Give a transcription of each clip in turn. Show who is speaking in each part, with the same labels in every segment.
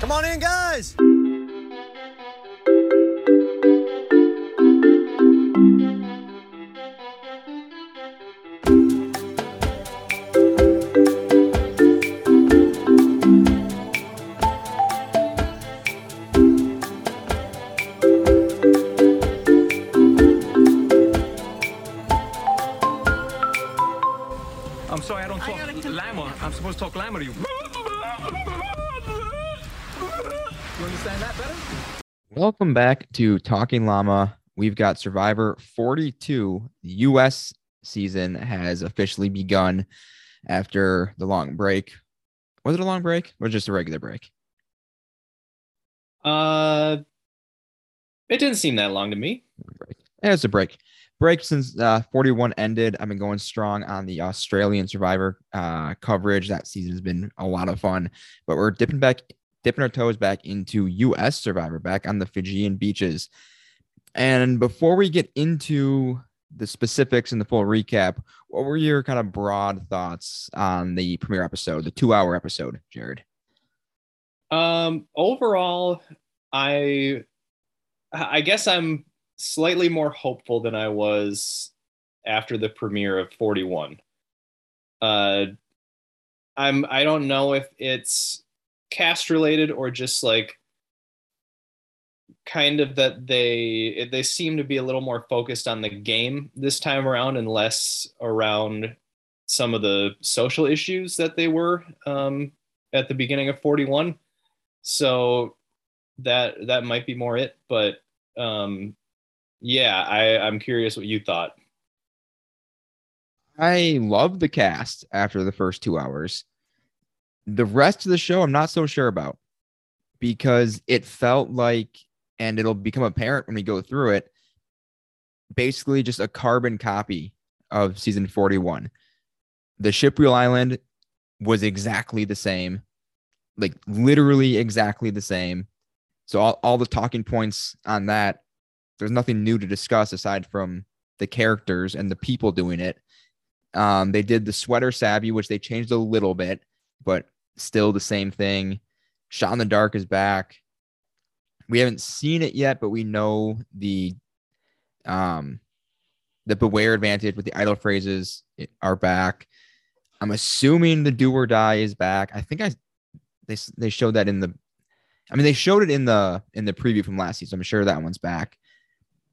Speaker 1: Come on in, guys.
Speaker 2: Welcome back to Talking Llama. We've got Survivor 42. The US season has officially begun after the long break. Was it a long break or just a regular break?
Speaker 3: Uh, it didn't seem that long to me.
Speaker 2: break. Yeah, it's a break. Break since uh, 41 ended. I've been going strong on the Australian Survivor uh, coverage. That season has been a lot of fun, but we're dipping back, dipping our toes back into U.S. Survivor, back on the Fijian beaches. And before we get into the specifics and the full recap, what were your kind of broad thoughts on the premiere episode, the two-hour episode, Jared?
Speaker 3: Um, overall, I, I guess I'm slightly more hopeful than I was after the premiere of 41. Uh, I'm I don't know if it's cast related or just like kind of that they they seem to be a little more focused on the game this time around and less around some of the social issues that they were um, at the beginning of 41 so that that might be more it but um yeah i i'm curious what you thought
Speaker 2: I love the cast after the first two hours. The rest of the show, I'm not so sure about because it felt like, and it'll become apparent when we go through it, basically just a carbon copy of season 41. The Shipwheel Island was exactly the same, like literally exactly the same. So, all, all the talking points on that, there's nothing new to discuss aside from the characters and the people doing it. Um, they did the sweater savvy, which they changed a little bit, but still the same thing. Shot in the Dark is back. We haven't seen it yet, but we know the um the beware advantage with the idol phrases are back. I'm assuming the do or die is back. I think I they they showed that in the I mean they showed it in the in the preview from last season. I'm sure that one's back.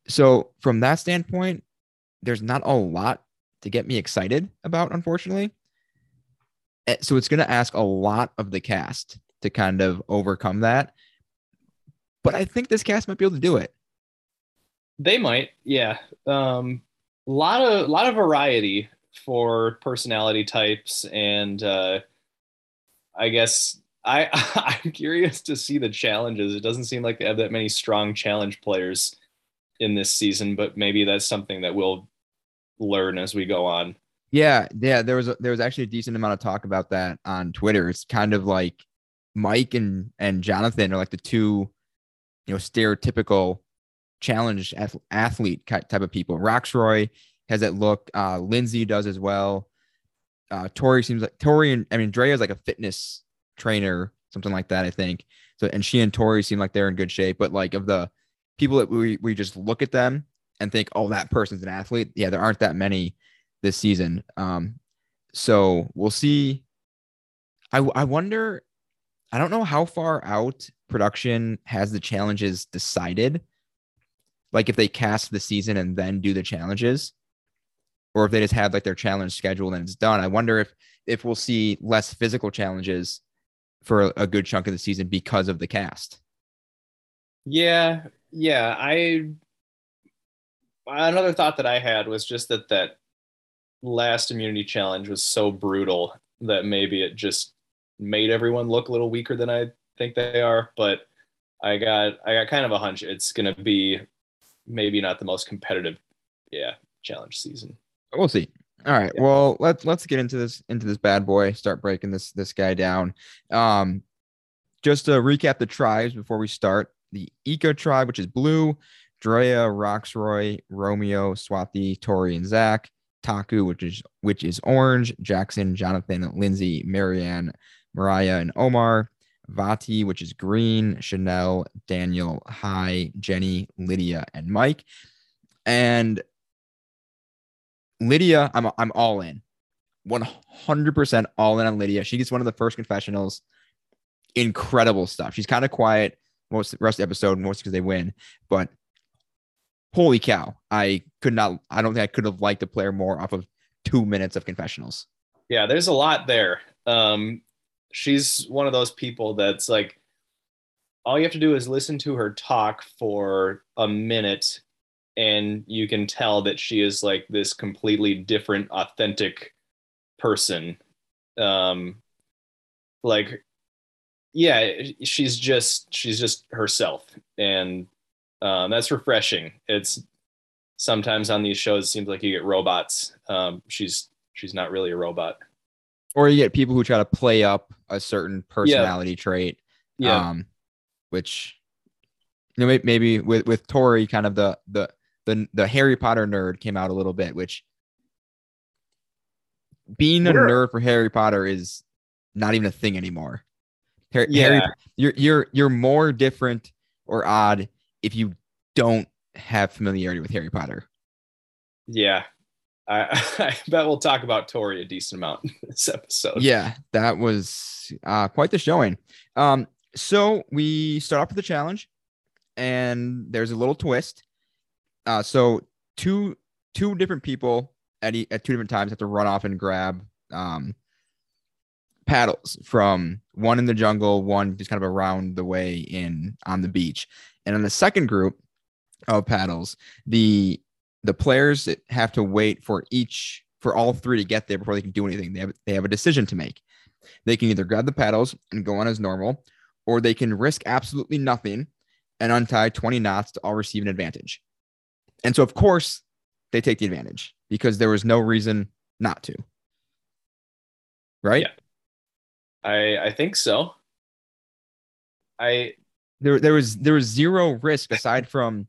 Speaker 2: So from that standpoint, there's not a lot to get me excited about, unfortunately. Eh, So it's going to ask a lot of the cast to kind of overcome that. But I think this cast might be able to do it.
Speaker 3: they might yeah um a lot of a lot of variety for personality types and uh i guess i i'm curious to see the challenges it doesn't seem like they have that many strong challenge players in this season but maybe that's something that we'll learn as we go on
Speaker 2: Yeah, yeah. There was a, there was actually a decent amount of talk about that on Twitter. It's kind of like Mike and and Jonathan are like the two, you know, stereotypical challenge athlete type of people. Rocksroy has that look. Uh, Lindsay does as well. Uh, Tori seems like Tori and I mean Drea is like a fitness trainer, something like that. I think so. And she and Tori seem like they're in good shape. But like of the people that we we just look at them and think, oh, that person's an athlete. Yeah, there aren't that many this season. Um, so we'll see. I I wonder. I don't know how far out production has the challenges decided. Like if they cast the season and then do the challenges, or if they just have like their challenge schedule and it's done. I wonder if if we'll see less physical challenges for a, a good chunk of the season because of the cast.
Speaker 3: Yeah, yeah. I another thought that I had was just that that last immunity challenge was so brutal that maybe it just made everyone look a little weaker than I think they are. But I got I got kind of a hunch it's gonna be maybe not the most competitive, yeah, challenge season.
Speaker 2: We'll see. All right.
Speaker 3: Yeah.
Speaker 2: Well, let's let's get into this into this bad boy. Start breaking this this guy down. Um, just to recap the tribes before we start. The Ika tribe, which is blue, Drea, Rocksroy, Romeo, Swati, Tori, and Zach. Taku, which is which is orange. Jackson, Jonathan, Lindsay, Maryanne, Marya, and Omar. Vati, which is green, Chanel, Daniel, Hai, Jenny, Lydia, and Mike. And Lydia, I'm I'm all in. 100% all in on Lydia. She gets one of the first confessionals. Incredible stuff. She's kind of quiet most the rest of the episode, mostly because they win. But holy cow, I could not. I don't think I could have liked the player more off of two minutes of confessionals.
Speaker 3: Yeah, there's a lot there. Um, she's one of those people that's like, all you have to do is listen to her talk for a minute, and you can tell that she is like this completely different, authentic person. Um, like, yeah, she's just she's just herself, and um, that's refreshing. It's sometimes on these shows it seems like you get robots. Um, she's she's not really a robot.
Speaker 2: Or you get people who try to play up a certain personality trait.
Speaker 3: Yeah.
Speaker 2: Um, which you know maybe with with Tori, kind of the the the the Harry Potter nerd came out a little bit, which being a nerd for Harry Potter is not even a thing anymore. Har-
Speaker 3: Yeah.
Speaker 2: Harry, you're you're you're more different or odd if you don't have familiarity with Harry Potter.
Speaker 3: Yeah. I, I bet we'll talk about Tori a decent amount in this episode.
Speaker 2: Yeah, that was uh, quite the showing. Um, so we start off with the challenge, and there's a little twist. Uh, so two two different people at e- at two different times have to run off and grab um, paddles from one in the jungle, one just kind of around the way in on the beach. And in the second group of paddles, the the players have to wait for each for all three to get there before they can do anything. They have they have a decision to make. They can either grab the paddles and go on as normal, or they can risk absolutely nothing and untie 20 knots to all receive an advantage. And so of course they take the advantage because there was no reason not to. Right?
Speaker 3: Yeah. I I think so. I
Speaker 2: There there was there was zero risk aside from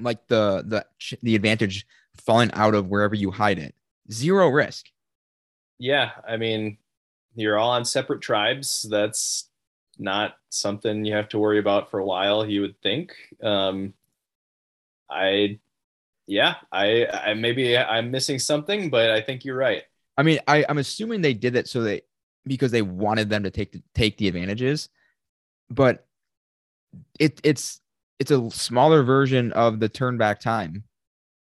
Speaker 2: like the the the advantage falling out of wherever you hide it. Zero risk.
Speaker 3: yeah, I mean, you're all on separate tribes. That's not something you have to worry about for a while, you would think. Um I yeah, I I maybe I'm missing something, but I think you're right.
Speaker 2: I mean, I, I'm assuming they did that so they because they wanted them to take the, take the advantages, but it it's it's a smaller version of the turn back time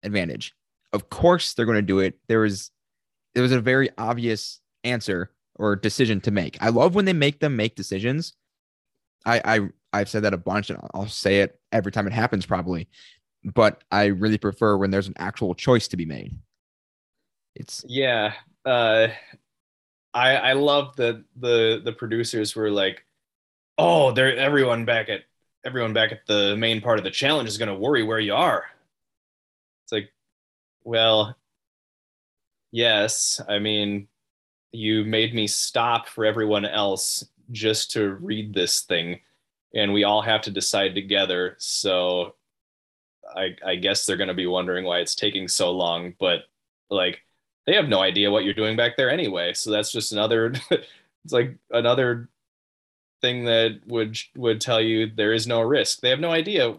Speaker 2: advantage. Of course, they're going to do it. There was there was a very obvious answer or decision to make. I love when they make them make decisions. I I I've said that a bunch, and I'll say it every time it happens, probably. But I really prefer when there's an actual choice to be made. It's
Speaker 3: Yeah. Uh I I love that the the producers were like, "Oh, they're everyone back at everyone back at the main part of the challenge is going to worry where you are." It's like, well, yes, I mean, you made me stop for everyone else just to read this thing and we all have to decide together. So I I guess they're going to be wondering why it's taking so long, but like they have no idea what you're doing back there anyway. So that's just another it's like another thing that would would tell you there is no risk. They have no idea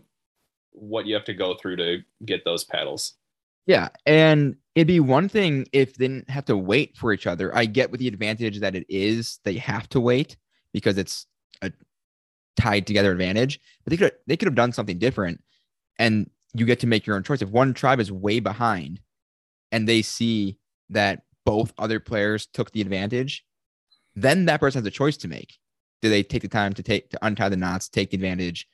Speaker 3: what you have to go through to get those paddles.
Speaker 2: Yeah, and it'd be one thing if they didn't have to wait for each other. I get with the advantage that it is they have to wait because it's a tied together advantage. But they could they could have done something different, and you get to make your own choice. If one tribe is way behind, and they see that both other players took the advantage, then that person has a choice to make. Do they take the time to take to untie the knots, take advantage,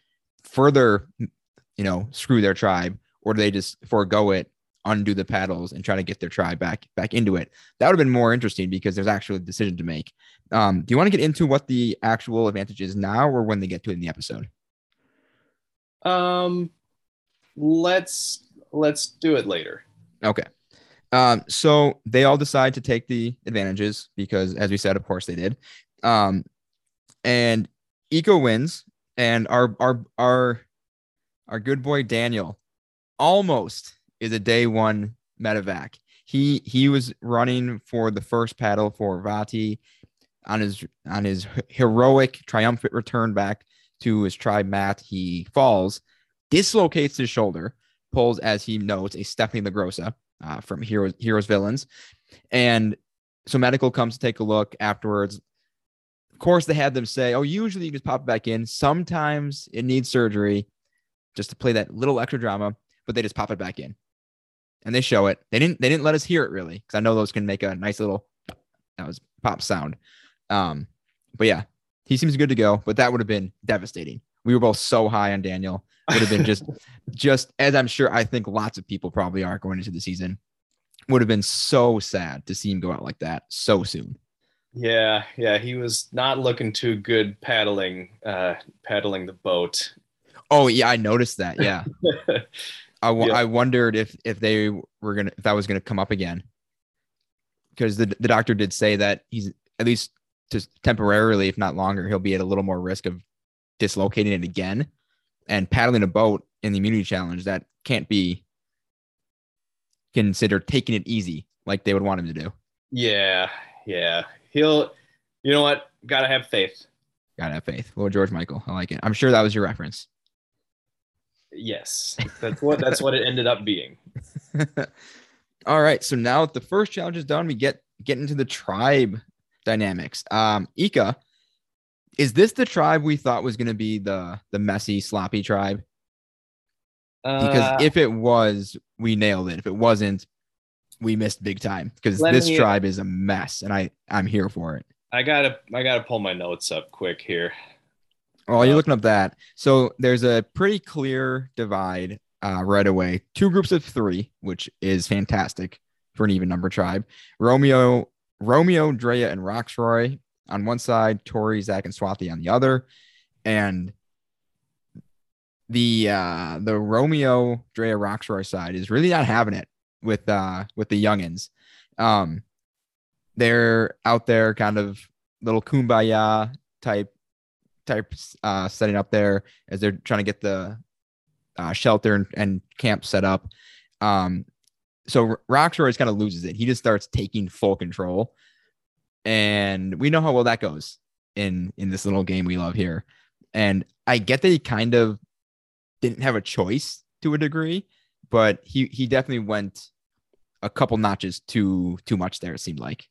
Speaker 2: further, you know, screw their tribe, or do they just forego it undo the paddles and try to get their tribe back back into it. That would have been more interesting because there's actually a decision to make. Um, do you want to get into what the actual advantage is now or when they get to it in the episode?
Speaker 3: Um let's let's do it later.
Speaker 2: Okay. Um, so they all decide to take the advantages because, as we said, of course they did. Um, and Eco wins, and our our our our good boy Daniel almost is a day one medevac. He he was running for the first paddle for Vati. on his on his heroic triumphant return back to his tribe Matt, he falls, dislocates his shoulder, pulls as he notes a Stephanie LaGrossa uh, from Heroes Heroes Villains, and so medical comes to take a look afterwards. Of course, they had them say, "Oh, usually you just pop it back in. Sometimes it needs surgery, just to play that little extra drama." But they just pop it back in, and they show it. They didn't. They didn't let us hear it really, because I know those can make a nice little that was pop sound. Um, but yeah, he seems good to go. But that would have been devastating. We were both so high on Daniel. Would have been just, just as I'm sure I think lots of people probably are going into the season. Would have been so sad to see him go out like that so soon.
Speaker 3: Yeah, yeah, he was not looking too good paddling, uh, paddling the boat.
Speaker 2: Oh yeah, I noticed that. Yeah, I, w-
Speaker 3: Yeah.
Speaker 2: I wondered if if they were gonna if that was gonna come up again because the the doctor did say that he's at least just temporarily, if not longer, he'll be at a little more risk of dislocating it again and paddling a boat in the immunity challenge. That can't be considered taking it easy like they would want him to do.
Speaker 3: yeah, yeah. He'll, you know what? Gotta have faith.
Speaker 2: Gotta have faith. Well, George Michael, I like it. I'm sure that was your reference.
Speaker 3: Yes, that's what that's what it ended up being.
Speaker 2: All right. So now that the first challenge is done, we get get into the tribe dynamics. Um, Ika, is this the tribe we thought was going to be the the messy, sloppy tribe? Because
Speaker 3: Uh,
Speaker 2: if it was, we nailed it. If it wasn't, we missed big time. Because
Speaker 3: Let
Speaker 2: this
Speaker 3: me-
Speaker 2: tribe is a mess, and I I'm here for it.
Speaker 3: I gotta I gotta pull my notes up quick here.
Speaker 2: While you're
Speaker 3: Uh,
Speaker 2: looking up that, so there's a pretty clear divide uh, right away. Two groups of three, which is fantastic for an even number tribe. Romeo, Romeo, Drea, and Rocksroy on one side, Tori, Zach, and Swati on the other, and the uh, the Romeo, Drea, Rocksroy side is really not having it with uh, with the youngins. Um, they're out there, kind of little kumbaya type type uh, setting up there as they're trying to get the uh, shelter and, and camp set up. Um, so Rocksroy's kind of loses it. He just starts taking full control, and we know how well that goes in in this little game we love here. And I get that he kind of didn't have a choice to a degree, but he he definitely went a couple notches too too much there. It seemed like.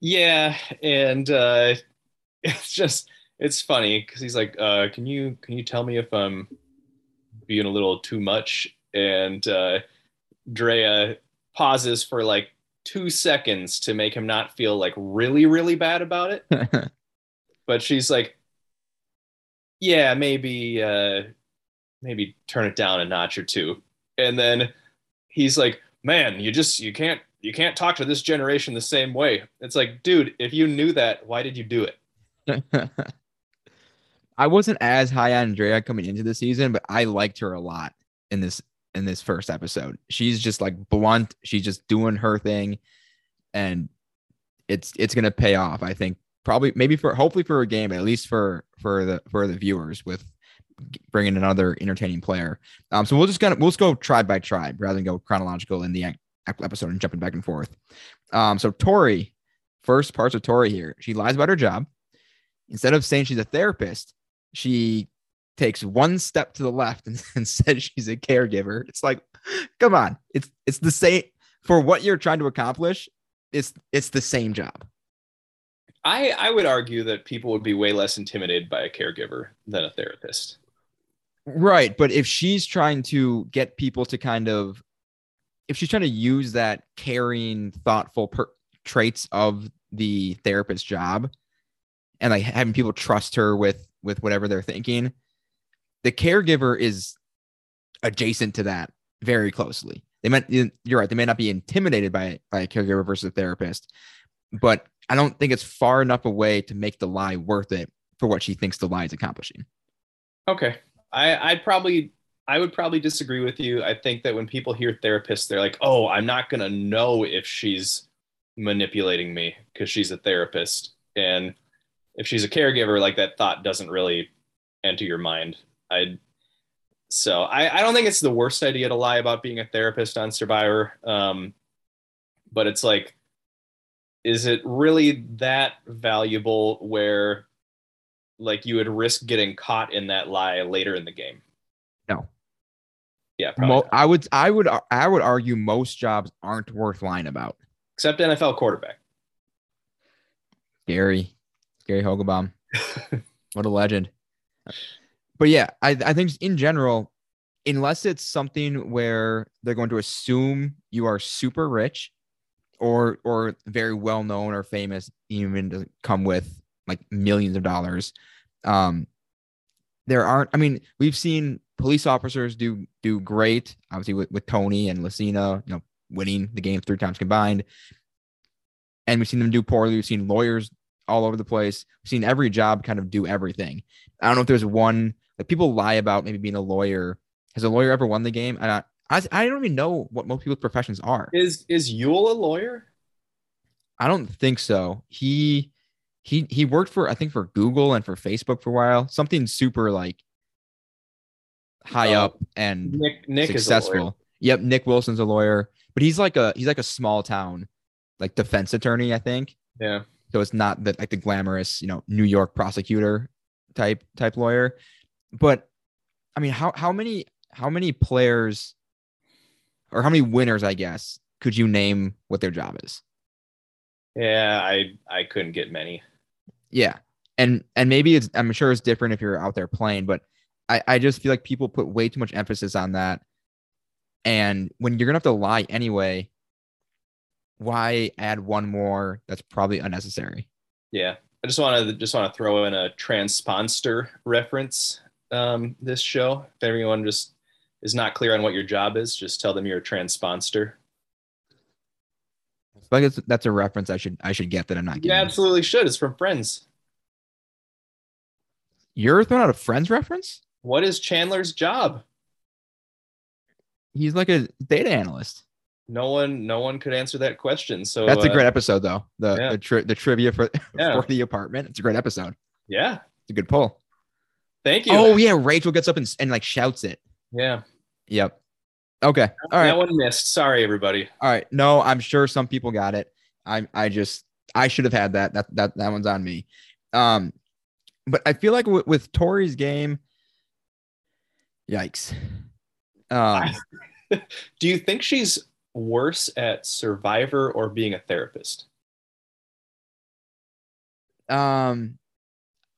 Speaker 3: Yeah, and uh, it's just it's funny because he's like, uh, "Can you can you tell me if I'm being a little too much?" And uh, Drea pauses for like two seconds to make him not feel like really really bad about it, but she's like, "Yeah, maybe uh, maybe turn it down a notch or two. And then he's like, "Man, you just you can't." You can't talk to this generation the same way. It's like, dude, if you knew that, why did you do it?
Speaker 2: I wasn't as high on Andrea coming into the season, but I liked her a lot in this in this first episode. She's just like blunt. She's just doing her thing, and it's it's gonna pay off. I think probably maybe for hopefully for a game, at least for for the for the viewers with bringing another entertaining player. Um, so we'll just kind of we'll just go tribe by tribe rather than go chronological in the episode and jumping back and forth. Um, so Tori, first parts of Tori here. She lies about her job. Instead of saying she's a therapist, she takes one step to the left and, and says she's a caregiver. It's like, come on, it's it's the same for what you're trying to accomplish. It's it's the same job.
Speaker 3: I, I would argue that people would be way less intimidated by a caregiver than a therapist.
Speaker 2: Right. But if she's trying to get people to kind of, if she's trying to use that caring, thoughtful per- traits of the therapist job and like having people trust her with with whatever they're thinking, the caregiver is adjacent to that very closely. They might, you're right. They may not be intimidated by, by a caregiver versus a therapist, but I don't think it's far enough away to make the lie worth it for what she thinks the lie is accomplishing.
Speaker 3: Okay. I, I'd probably I would probably disagree with you. I think that when people hear therapist, they're like, oh, I'm not gonna know if she's manipulating me because she's a therapist. And if she's a caregiver, like that thought doesn't really enter your mind. I so I, I don't think it's the worst idea to lie about being a therapist on Survivor. Um, but it's like is it really that valuable where like you would risk getting caught in that lie later in the game?
Speaker 2: No.
Speaker 3: Yeah,
Speaker 2: Mo- I would I would I would argue most jobs aren't worth lying about.
Speaker 3: except NFL quarterback.
Speaker 2: Gary, Gary Hogeboom, what a legend. But yeah, I I think in general, unless it's something where they're going to assume you are super rich, or or very well known or famous, even to come with like millions of dollars. Um, there aren't. I mean, we've seen police officers do do great, obviously with, with Tony and Lacina, you know, winning the game three times combined. And we've seen them do poorly. We've seen lawyers all over the place. We've seen every job kind of do everything. I don't know if there's one like people lie about maybe being a lawyer. Has a lawyer ever won the game? I I, I don't even know what most people's professions are.
Speaker 3: Is is Yul a lawyer?
Speaker 2: I don't think so. He he he worked for I think for Google and for Facebook for a while. Something super like high
Speaker 3: Oh,
Speaker 2: up and
Speaker 3: Nick Nick is a lawyer.
Speaker 2: successful. Yep, Nick Wilson's a lawyer, but he's like a he's like a small town like defense attorney, I think.
Speaker 3: Yeah.
Speaker 2: So it's not that like the glamorous, you know, New York prosecutor type type lawyer. But I mean, how how many how many players or how many winners, I guess, could you name what their job is?
Speaker 3: Yeah, I I couldn't get many.
Speaker 2: Yeah. And and maybe it's I'm sure it's different if you're out there playing, but I, I just feel like people put way too much emphasis on that. And when you're gonna have to lie anyway, why add one more that's probably unnecessary?
Speaker 3: Yeah. I just want to just want to throw in a transponster reference um, this show. If everyone just is not clear on what your job is, just tell them you're a transponster.
Speaker 2: Like it's, that's a reference I should I should get that I'm not
Speaker 3: You
Speaker 2: getting.
Speaker 3: absolutely should. It's from Friends.
Speaker 2: You're throwing out a friends reference?
Speaker 3: What is Chandler's job?
Speaker 2: He's like a data analyst.
Speaker 3: No one, no one could answer that question. So
Speaker 2: That's a
Speaker 3: uh,
Speaker 2: great episode though. The
Speaker 3: yeah.
Speaker 2: the, tri- the trivia for,
Speaker 3: Yeah.
Speaker 2: for the apartment. It's a great episode.
Speaker 3: Yeah.
Speaker 2: It's a good pull.
Speaker 3: Thank you.
Speaker 2: Oh yeah, Rachel gets up and, and like shouts it.
Speaker 3: yeah.
Speaker 2: Yep. Okay. All right.
Speaker 3: That one missed. Sorry, everybody.
Speaker 2: All right. No, I'm sure some people got it. I I just I should have had that. That that that one's on me. Um, but I feel like with, with Tori's game, yikes. Um,
Speaker 3: Do you think she's worse at Survivor or being a therapist?
Speaker 2: um,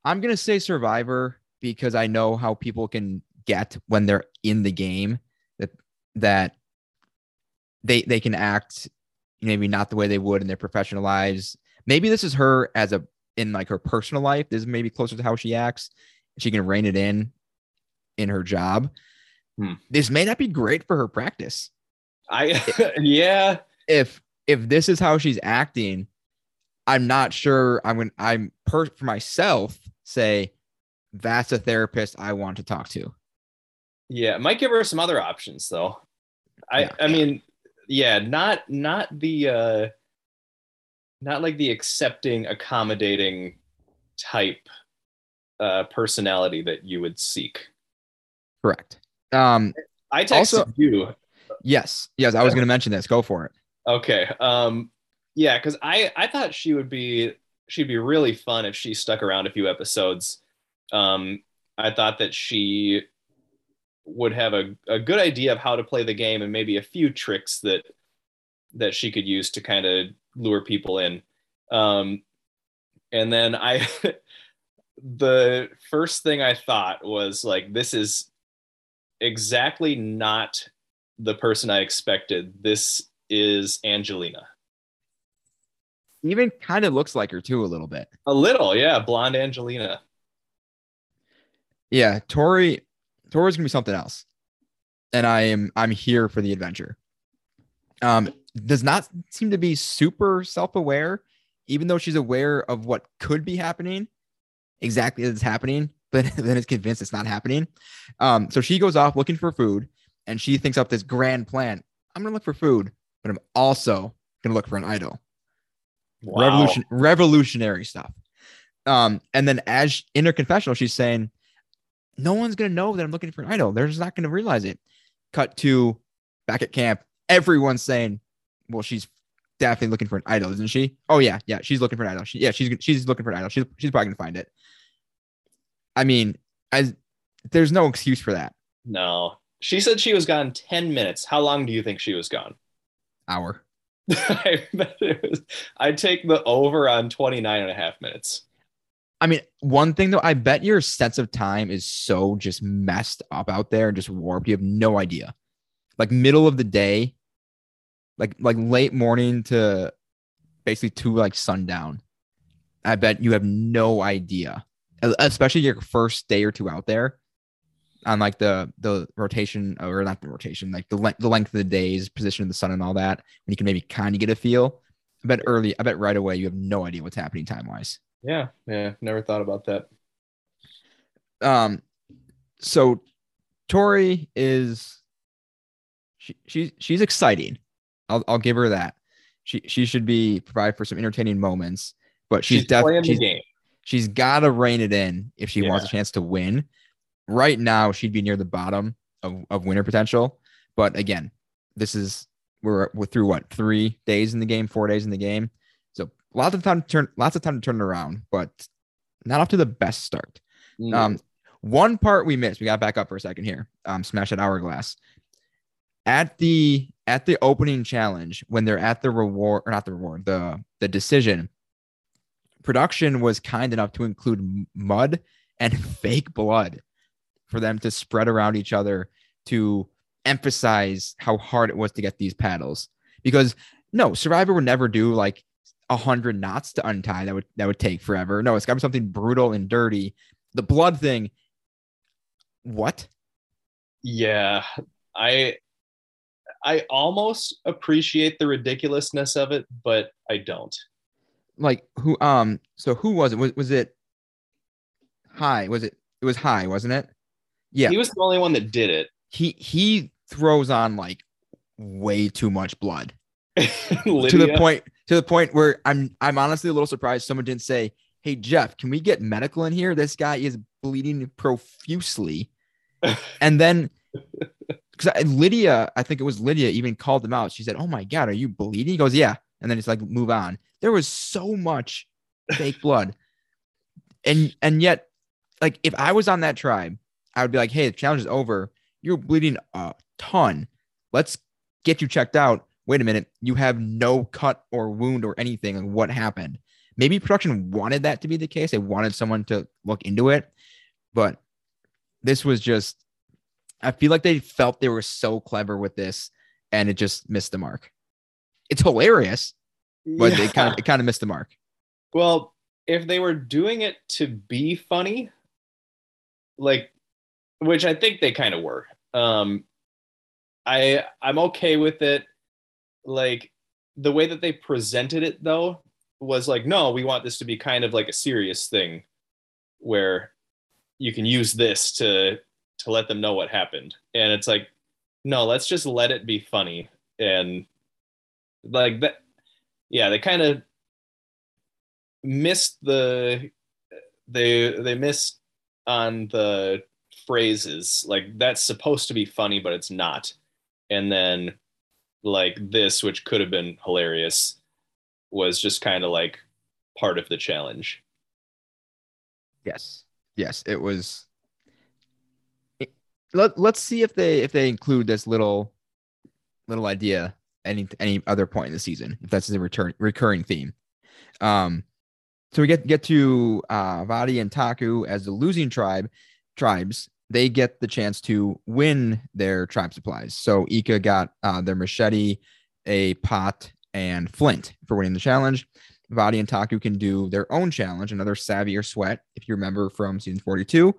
Speaker 2: I'm gonna say Survivor because I know how people can get when they're in the game that they they can act maybe not the way they would in their professional lives. Maybe this is her as a in like her personal life. This is maybe closer to how she acts. She can rein it in in her job.
Speaker 3: Hmm.
Speaker 2: This may not be great for her practice.
Speaker 3: I yeah.
Speaker 2: If if this is how she's acting, I'm not sure. I'm going I'm per for myself say that's a therapist I want to talk to.
Speaker 3: Yeah, might give her some other options though. I
Speaker 2: Yeah.
Speaker 3: I mean, yeah, not not the uh not like the accepting, accommodating type uh personality that you would seek.
Speaker 2: Correct. Um
Speaker 3: I texted
Speaker 2: Also-
Speaker 3: you.
Speaker 2: yes. Yes, I was going to mention this. Go for it.
Speaker 3: Okay. Um yeah, cuz I I thought she would be she'd be really fun if she stuck around a few episodes. Um I thought that she would have a, a good idea of how to play the game and maybe a few tricks that that she could use to kind of lure people in. Um, and then I, the first thing I thought was like, this is exactly not the person I expected. This is Angelina.
Speaker 2: Even kind of looks like her too a little bit.
Speaker 3: A little, yeah, blonde Angelina.
Speaker 2: Yeah, Tori Tori's gonna be something else. And I am I'm here for the adventure. Um, does not seem to be super self-aware, even though she's aware of what could be happening, exactly as it's happening, but then is convinced it's not happening. Um, so she goes off looking for food and she thinks up this grand plan. I'm gonna look for food, but I'm also gonna look for an idol.
Speaker 3: Wow.
Speaker 2: Revolution revolutionary stuff. Um, and then as in her confessional, she's saying, No one's gonna know that I'm looking for an idol. They're just not gonna realize it. Cut to back at camp, everyone's saying, Well, she's definitely looking for an idol, isn't she? Oh yeah, yeah, she's looking for an idol. She, yeah, she's she's looking for an idol. She's she's probably gonna find it. I mean, as there's no excuse for that
Speaker 3: No. She said she was gone 10 minutes. How long do you think she was gone?
Speaker 2: hour.
Speaker 3: I bet it was, I'd take the over on 29 and a half minutes.
Speaker 2: I mean, one thing though, I bet your sense of time is so just messed up out there and just warped. You have no idea. Like middle of the day, like like late morning to basically to like sundown. I bet you have no idea, especially your first day or two out there on like the the rotation or not the rotation, like the length the length of the days, position of the sun, and all that. When you can maybe kind of get a feel. I bet early. I bet right away you have no idea what's happening time wise.
Speaker 3: Yeah. Yeah. Never thought about that.
Speaker 2: um so Tori is she, she's she's exciting. I'll I'll give her that. She she should be provide for some entertaining moments, but she's,
Speaker 3: She's,
Speaker 2: definitely she's,
Speaker 3: game.
Speaker 2: she's got to rein it in if she wants a chance to win. Right now, she'd be near the bottom of, of winner potential. But again, this is we're we're through what three days in the game, four days in the game. Lots of time to turn lots of time to turn it around, but not off to the best start.
Speaker 3: Mm.
Speaker 2: Um, one part we missed. We got back up for a second here. Um, smash that hourglass. At the at the opening challenge, when they're at the reward or not the reward, the the decision, production was kind enough to include mud and fake blood for them to spread around each other to emphasize how hard it was to get these paddles. Because no, Survivor would never do like hundred knots to untie. That would that would take forever. No, it's got to be something brutal and dirty. The blood thing. What?
Speaker 3: yeah. I I almost appreciate the ridiculousness of it, but I don't.
Speaker 2: Like who? Um. So who was it? Was was it? Hai. Was it? It was Hai, wasn't it? Yeah.
Speaker 3: He was the only one that did it.
Speaker 2: He he throws on like way too much blood. To the point to the point where I'm I'm honestly a little surprised someone didn't say, "Hey Jeff, can we get medical in here? This guy is bleeding profusely." and then because Lydia, I think it was Lydia, even called him out. She said, "Oh my god, are you bleeding?" He goes, "Yeah," and then it's like move on. There was so much fake blood, and and yet, like if I was on that tribe, I would be like, "Hey, the challenge is over. You're bleeding a ton. Let's get you checked out." Wait a minute, you have no cut or wound or anything. Like what happened? Maybe production wanted that to be the case. They wanted someone to look into it, but this was just. I feel like they felt they were so clever with this, and it just missed the mark. It's hilarious, but
Speaker 3: Yeah.
Speaker 2: it kind of it kind of missed the mark.
Speaker 3: Well, if they were doing it to be funny, like which I think they kind of were. Um I I'm okay with it. Like the way that they presented it though was like no, we want this to be kind of like a serious thing where you can use this to to let them know what happened. And it's like no, let's just let it be funny. And like that yeah, they kind of missed the they they missed on the phrases. Like that's supposed to be funny but it's not. And then like this which could have been hilarious was just kind of like part of the challenge
Speaker 2: Yes. Yes, it was. let, let's see if they if they include this little little idea any any other point in the season if that's a return recurring theme. Um, so we get get to uh, Vati and Taku as the losing tribe tribes. They get the chance to win their tribe supplies. So Ika got uh, their machete, a pot, and flint for winning the challenge. Vati and Taku can do their own challenge, another savvy or sweat. If you remember from season 42,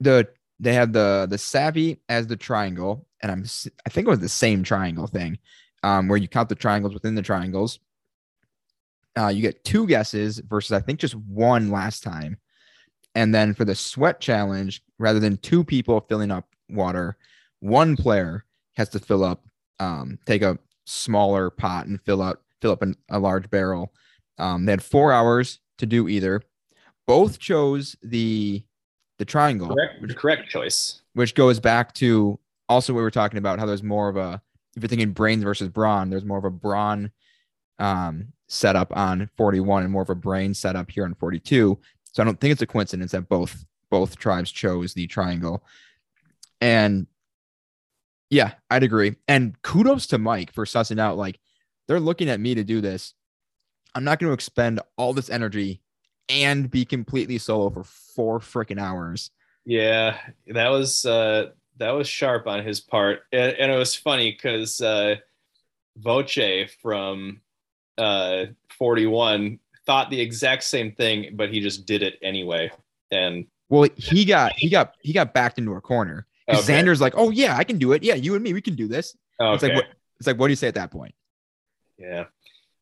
Speaker 2: the they have the the savvy as the triangle, and I'm I think it was the same triangle thing, um, where you count the triangles within the triangles. Uh, you get two guesses versus I think just one last time, and then for the sweat challenge, rather than two people filling up water, one player has to fill up, um, take a smaller pot and fill up fill up an, a large barrel. Um, they had four hours to do either. Both chose the the triangle,
Speaker 3: correct correct choice
Speaker 2: which goes back to also what we were talking about how there's more of a if you're thinking brains versus brawn, there's more of a brawn um, setup on 41 and more of a brain setup here on 42. So I don't think it's a coincidence that both both tribes chose the triangle. And yeah, I'd agree. And kudos to Mike for sussing out like they're looking at me to do this. I'm not going to expend all this energy and be completely solo for four freaking hours.
Speaker 3: Yeah, that was uh that was sharp on his part. And, and it was funny because uh Voce from uh 41 thought the exact same thing, but he just did it anyway. And
Speaker 2: Well, he got he got he got backed into a corner.
Speaker 3: Okay.
Speaker 2: Xander's like, oh yeah, I can do it. Yeah, you and me, we can do this.
Speaker 3: okay.
Speaker 2: It's like what it's like, what do you say at that point?
Speaker 3: Yeah.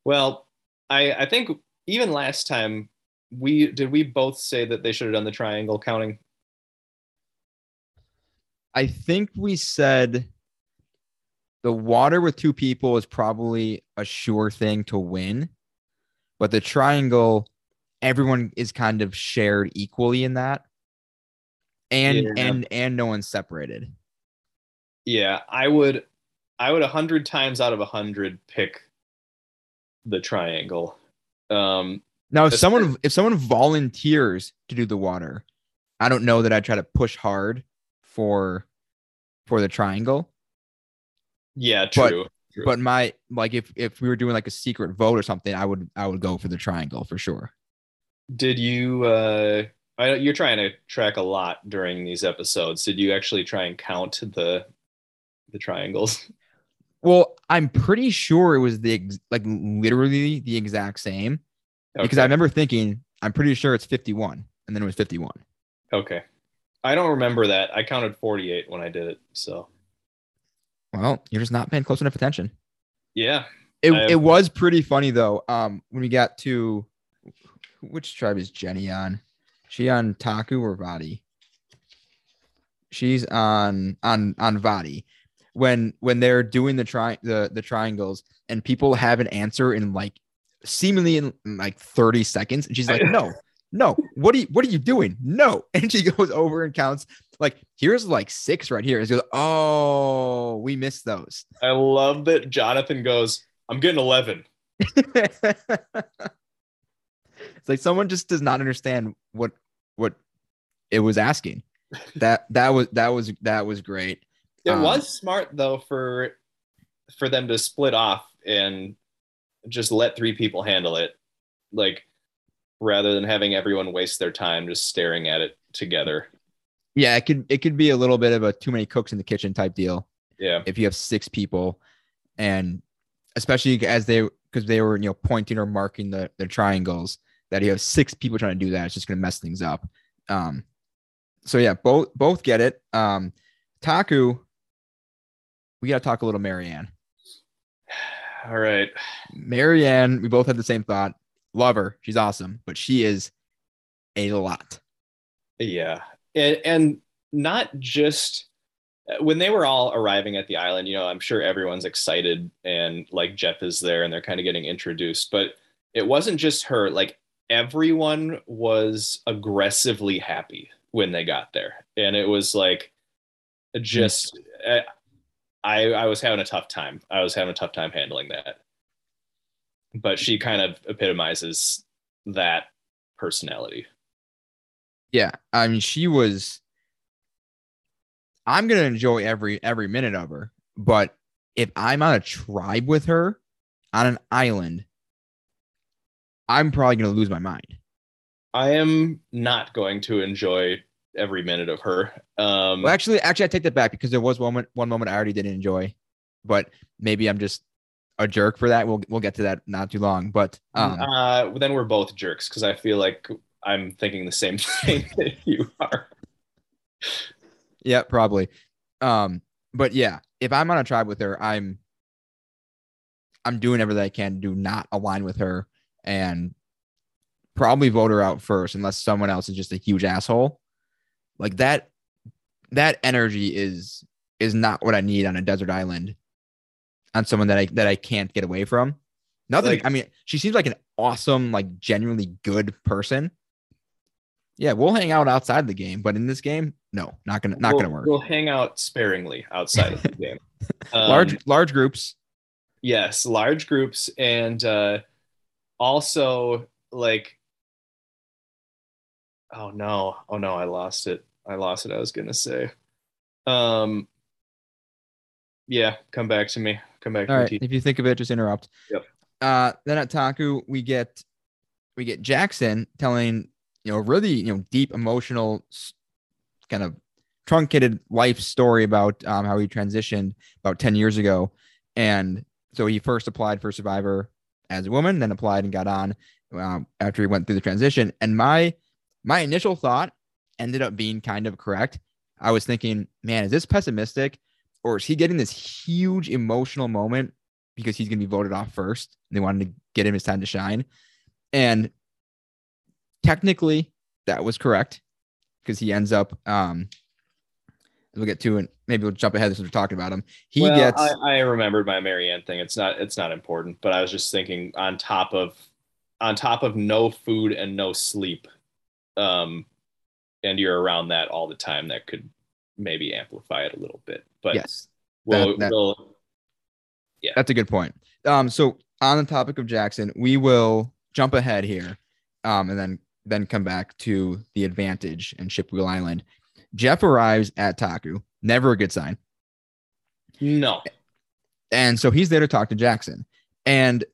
Speaker 3: Well, I I think even last time we did we both say that they should have done the triangle counting.
Speaker 2: I think we said the water with two people is probably a sure thing to win, but the triangle, everyone is kind of shared equally in that, and
Speaker 3: Yeah.
Speaker 2: and and no one's separated.
Speaker 3: Yeah, I would I would a hundred times out of a hundred pick the triangle. Um
Speaker 2: Now, if someone if someone volunteers to do the water, I don't know that I'd try to push hard for for the triangle.
Speaker 3: yeah, true. True.
Speaker 2: But my like if if we were doing like a secret vote or something, I would I would go for the triangle for sure.
Speaker 3: Did you uh I you're trying to track a lot during these episodes. Did you actually try and count the the triangles?
Speaker 2: Well, I'm pretty sure it was the ex- like literally the exact same because I remember thinking I'm pretty sure it's 51 and then it was 51.
Speaker 3: Okay. I don't remember that. I counted 48 when I did it. So,
Speaker 2: Well, you're just not paying close enough attention.
Speaker 3: yeah.
Speaker 2: It, it was pretty funny though. Um, when we got to which tribe is Jenny on? She on Taku or Vati? She's on on on Vadi. When when they're doing the tri the the triangles and people have an answer in like seemingly in, in, like 30 seconds, and she's like, no, no, what are you what are you doing? No. And she goes over and counts like here's like six right here. She goes, Oh, we missed those.
Speaker 3: I love that Jonathan goes, I'm getting 11.
Speaker 2: it's like someone just does not understand what what it was asking. That that was that was that was great.
Speaker 3: It
Speaker 2: Um,
Speaker 3: was smart though for for them to split off and just let three people handle it. Like rather than having everyone waste their time just staring at it together.
Speaker 2: Yeah, it could it could be a little bit of a too many cooks in the kitchen type deal
Speaker 3: Yeah.
Speaker 2: if you have six people, and especially as they because they were you know pointing or marking the the triangles that you have six people trying to do that, it's just gonna mess things up. Um, so yeah, both both get it. Um, Taku, we gotta talk a little Maryanne.
Speaker 3: All right.
Speaker 2: Maryanne, we both had the same thought. Love her. She's awesome, but she is a lot.
Speaker 3: Yeah. And, and not just when they were all arriving at the island, you know, I'm sure everyone's excited and like Jeff is there and they're kind of getting introduced, but it wasn't just her. Like everyone was aggressively happy when they got there. And it was like just, uh, I, I was having a tough time. I was having a tough time handling that. But she kind of epitomizes that personality.
Speaker 2: Yeah. I mean, she was I'm gonna enjoy every every minute of her, but if I'm on a tribe with her on an island, I'm probably gonna lose my mind.
Speaker 3: I am not going to enjoy every minute of her. Um,
Speaker 2: Well, actually, actually, I take that back because there was one moment, one moment I already didn't enjoy, but maybe I'm just a jerk for that. We'll we'll get to that not too long. But um,
Speaker 3: uh, then we're both jerks because I feel like I'm thinking the same thing that you are.
Speaker 2: Yeah, probably. Um, but yeah, if I'm on a tribe with her, I'm I'm doing everything I can to do not align with her and probably vote her out first unless someone else is just a huge asshole. Like that that energy is is not what I need on a desert island on someone that I that I can't get away from. Nothing
Speaker 3: Like-
Speaker 2: I mean, she seems like an awesome, like genuinely good person. Yeah, we'll hang out outside the game, but in this game, no, not gonna not
Speaker 3: we'll,
Speaker 2: gonna work.
Speaker 3: We'll hang out sparingly outside of the game. Um,
Speaker 2: large large groups.
Speaker 3: Yes, large groups and uh also like oh no. Oh no, I lost it. I lost it. I was to say. Um yeah, come back to me. Come back to
Speaker 2: All
Speaker 3: me.
Speaker 2: right. If you think of it, just interrupt.
Speaker 3: Yep.
Speaker 2: Uh, then at Taku, we get we get Jackson telling you know really you know deep emotional kind of truncated life story about um, how he transitioned about 10 years ago. And so he first applied for survivor as a woman then applied and got on um, after he went through the transition. And my my initial thought ended up being kind of correct. I was thinking man is this pessimistic or is he getting this huge emotional moment because he's going to be voted off first and they wanted to get him his time to shine? And technically that was correct because he ends up um we'll get to it maybe we'll jump ahead since we're talking about him he
Speaker 3: well,
Speaker 2: gets
Speaker 3: I, I remembered my Maryanne thing. It's not it's not important, but I was just thinking on top of on top of no food and no sleep, um, and you're around that all the time, that could maybe amplify it a little bit. But
Speaker 2: yes
Speaker 3: we'll,
Speaker 2: that- that-
Speaker 3: we'll
Speaker 2: that's a good point um so on the topic of jackson we will jump ahead here um and then then come back to the advantage and shipwheel island jeff arrives at taku never a good sign
Speaker 3: no.
Speaker 2: And so he's there to talk to Jackson. And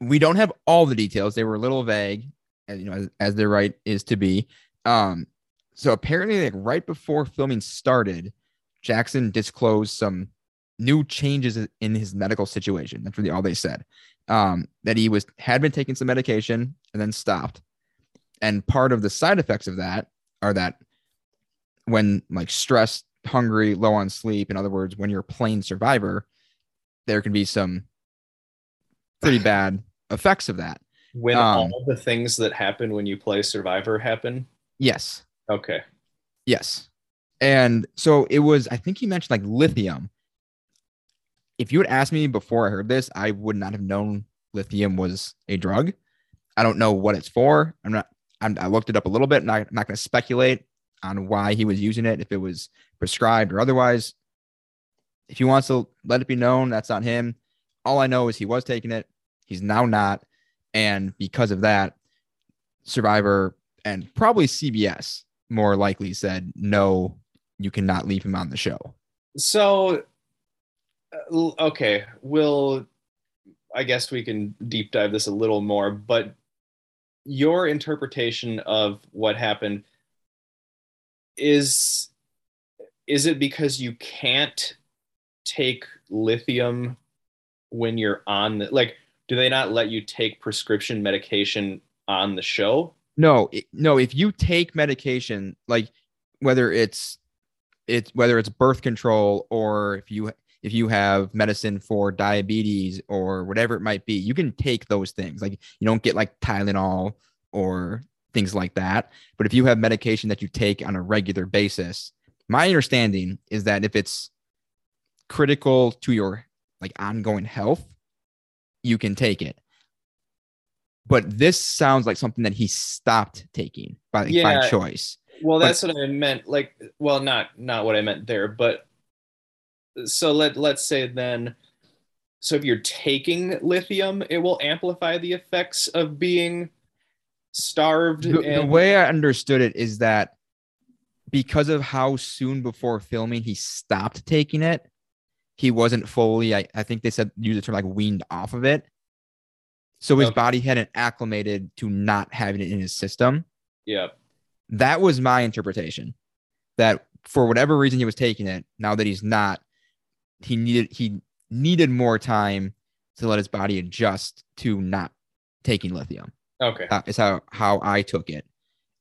Speaker 2: we don't have all the details. They were a little vague, as you know, as, as their right is to be. Um, so apparently, like right before filming started, Jackson disclosed some new changes in his medical situation. That's really all they said. Um, that he was had been taking some medication and then stopped. And part of the side effects of that are that when like stressed, hungry, low on sleep, in other words, when you're a playing survivor, there can be some pretty bad effects of that.
Speaker 3: When
Speaker 2: Um,
Speaker 3: all the things that happen when you play Survivor happen.
Speaker 2: Yes.
Speaker 3: Okay.
Speaker 2: Yes. And so it was, I think you mentioned like lithium. If you had asked me before I heard this, I would not have known lithium was a drug. I don't know what it's for. I'm not, I'm, I looked it up a little bit. and I'm not going to speculate on why he was using it, if it was prescribed or otherwise. If he wants to let it be known, that's on him. All I know is he was taking it. He's now not. And because of that, Survivor and probably CBS more likely said, no, you cannot leave him on the show.
Speaker 3: So, uh, okay, we'll. I guess we can deep dive this a little more, but your interpretation of what happened is is it because you can't take lithium when you're on the like do they not let you take prescription medication on the show?
Speaker 2: No, no, if you take medication, like whether it's it's whether it's birth control or if you if you have medicine for diabetes or whatever it might be, you can take those things. Like you don't get like Tylenol or things like that. But if you have medication that you take on a regular basis, my understanding is that if it's critical to your like ongoing health, you can take it. But this sounds like something that he stopped taking by, by
Speaker 3: Yeah.
Speaker 2: choice.
Speaker 3: Well,
Speaker 2: But-
Speaker 3: that's what I meant. Like, well, not not what I meant there, but so let let's say then. So if you're taking lithium, it will amplify the effects of being starved.
Speaker 2: The, the way I understood it is that because of how soon before filming he stopped taking it, he wasn't fully, I, I think they said use the term like weaned off of it. So his
Speaker 3: Okay.
Speaker 2: body hadn't acclimated to not having it in his system.
Speaker 3: yeah,
Speaker 2: That was my interpretation. That for whatever reason he was taking it, now that he's not, he needed he needed more time to let his body adjust to not taking lithium.
Speaker 3: okay,
Speaker 2: Uh, is how how I took it.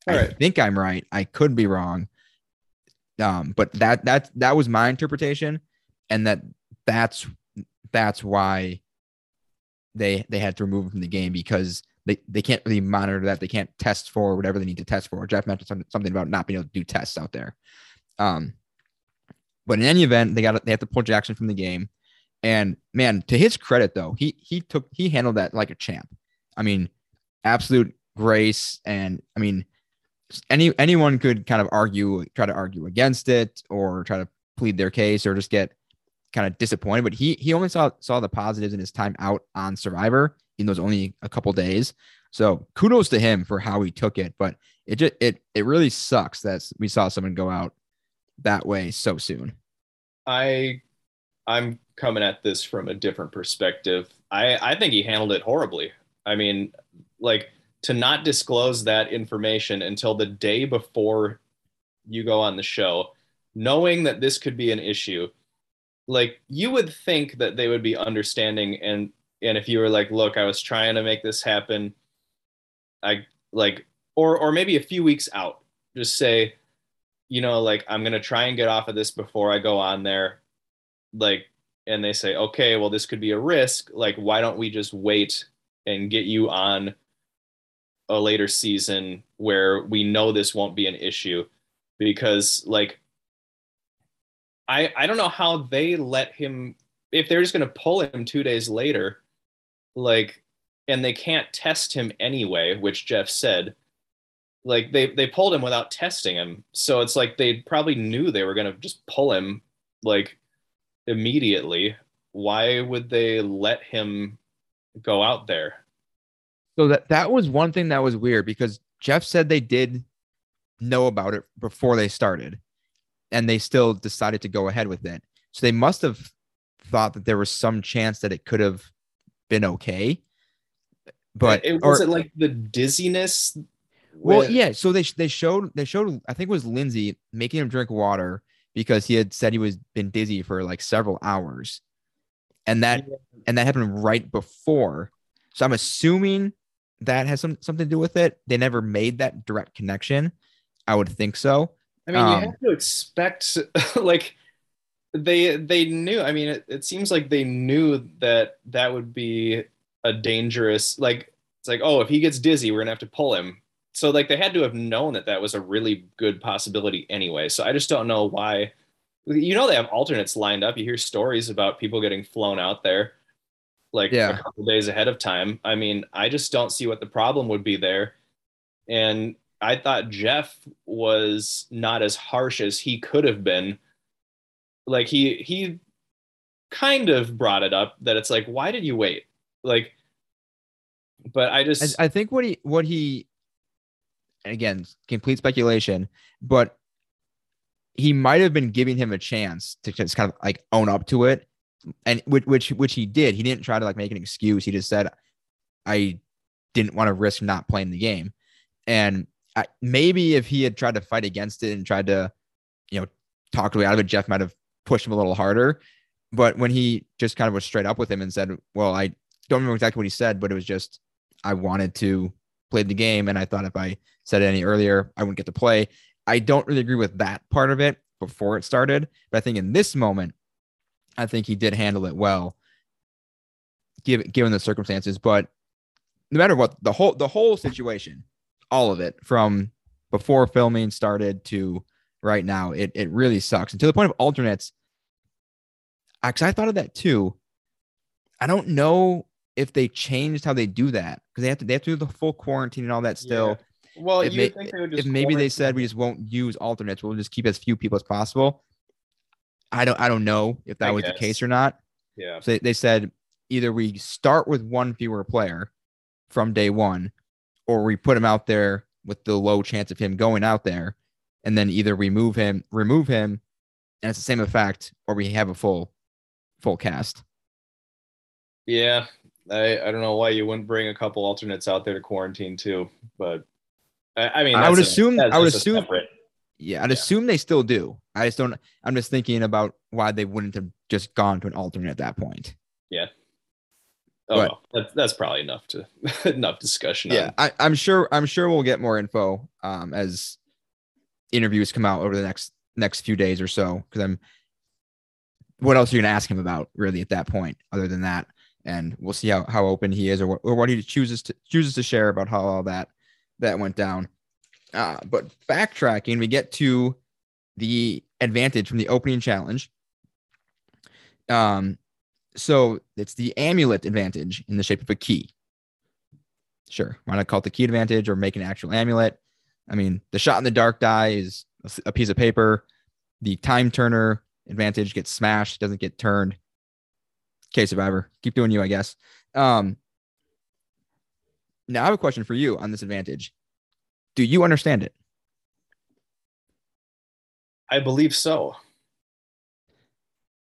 Speaker 3: All
Speaker 2: I
Speaker 3: right.
Speaker 2: think I'm right. I could be wrong. Um, but that that that was my interpretation, and that that's that's why they they had to remove him from the game because they, they can't really monitor that. They can't test for whatever they need to test for. Jeff mentioned something, something about not being able to do tests out there. Um, but in any event, they got they have to pull Jackson from the game. And man, to his credit though, he he took he handled that like a champ. I mean, absolute grace and I mean any anyone could kind of argue try to argue against it or try to plead their case or just get kind of disappointed, but he he only saw saw the positives in his time out on Survivor, in those only a couple days. So kudos to him for how he took it. But it just it it really sucks that we saw someone go out that way so soon.
Speaker 3: I I'm coming at this from a different perspective. I I think he handled it horribly. I mean, like to not disclose that information until the day before you go on the show, knowing that this could be an issue. Like you would think that they would be understanding and and if you were like, look, I was trying to make this happen, I like or or maybe a few weeks out, just say, you know, like I'm gonna try and get off of this before I go on there. Like, and they say, okay, well, this could be a risk. Like, why don't we just wait and get you on a later season where we know this won't be an issue? Because like I I don't know how they let him if they're just gonna pull him two days later, like and they can't test him anyway, which Jeff said. Like they they pulled him without testing him, so it's like they probably knew they were gonna just pull him like immediately. Why would they let him go out there?
Speaker 2: So that that was one thing that was weird because Jeff said they did know about it before they started, and they still decided to go ahead with it. So they must have thought that there was some chance that it could have been okay but
Speaker 3: it, was or, it like the dizziness
Speaker 2: well with... yeah so they they showed they showed i think it was lindsay making him drink water because he had said he was been dizzy for like several hours. And that yeah. and that happened right before. So i'm assuming that has some something to do with it. They never made that direct connection. I would think so.
Speaker 3: I mean um, you have to expect like they they knew i mean it, it seems like they knew that that would be a dangerous like it's like oh if he gets dizzy we're gonna have to pull him so like they had to have known that that was a really good possibility anyway so i just don't know why. You know they have alternates lined up. You hear stories about people getting flown out there like yeah. a couple days ahead of time. I mean i just don't see what the problem would be there. And i thought jeff was not as harsh as he could have been. Like he he kind of brought it up that it's like why did you wait? Like, but I just
Speaker 2: I, I think what he what he again complete speculation, but he might have been giving him a chance to just kind of like own up to it, and which which which he did. He didn't try to like make an excuse. He just said, "I didn't want to risk not playing the game," and I, maybe if he had tried to fight against it and tried to, you know, talk way out of it, Jeff might have pushed him a little harder. But when he just kind of was straight up with him and said, "Well, I don't remember exactly what he said, but it was just I wanted to play the game, and I thought if I said it any earlier, I wouldn't get to play. I don't really agree with that part of it before it started, but I think in this moment, I think he did handle it well, given given the circumstances. But no matter what, the whole the whole situation, all of it from before filming started to right now, it it really sucks. And to the point of alternates, actually, I thought of that too. I don't know if they changed how they do that because they have to they have to do the full quarantine and all that still.
Speaker 3: Yeah. Well,
Speaker 2: if,
Speaker 3: may,
Speaker 2: if maybe they said we just won't use alternates, we'll just keep as few people as possible. I don't I don't know if that I was guess. the case or not.
Speaker 3: Yeah.
Speaker 2: So they, they said either we start with one fewer player from day one, or we put him out there with the low chance of him going out there, and then either remove him, remove him, and it's the same effect, or we have a full full cast.
Speaker 3: Yeah, I, I don't know why you wouldn't bring a couple alternates out there to quarantine too, but I, I mean,
Speaker 2: I would assume I would assume yeah, I'd yeah. assume they still do. I just don't. I'm just thinking about why they wouldn't have just gone to an alternate at that point.
Speaker 3: Yeah. Oh, but, well, that's, that's probably enough to enough discussion.
Speaker 2: Yeah, I, I'm sure. I'm sure we'll get more info um, as interviews come out over the next next few days or so. Because I'm. What else are you gonna ask him about, really, at that point, other than that? And we'll see how, how open he is or what, or what he chooses to chooses to share about how all that that went down. Uh, but backtracking, we get to the advantage from the opening challenge. Um, so it's the amulet advantage in the shape of a key. Sure, why not call it the key advantage or make an actual amulet? I mean, the shot in the dark die is a piece of paper. The time turner advantage gets smashed, doesn't get turned. Okay, survivor, keep doing you, I guess. Um, now I have a question for you on this advantage. Do you understand it?
Speaker 3: I believe so.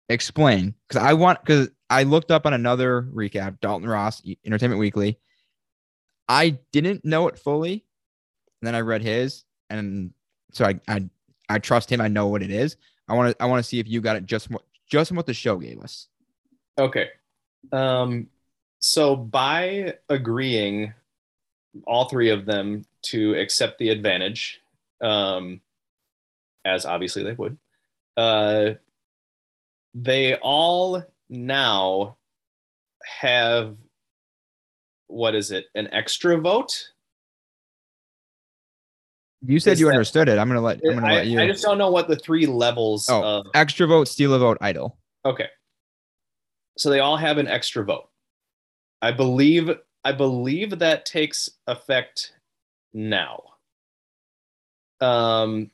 Speaker 2: Explain, because I want because I looked up on another recap, Dalton Ross, Entertainment Weekly. I didn't know it fully, and then I read his, and so I I, I trust him. I know what it is. I want to I want to see if you got it just just from what the show gave us.
Speaker 3: Okay. Um, so by agreeing, all three of them to accept the advantage, um, as obviously they would, uh, they all now have what is it? An extra vote?
Speaker 2: You said
Speaker 3: Is
Speaker 2: you
Speaker 3: that-
Speaker 2: understood it. I'm gonna let I'm gonna
Speaker 3: I,
Speaker 2: let you.
Speaker 3: I just don't know what the three levels
Speaker 2: oh,
Speaker 3: of
Speaker 2: extra vote, steal a vote, idol.
Speaker 3: Okay. So they all have an extra vote. I believe I believe that takes effect now. Um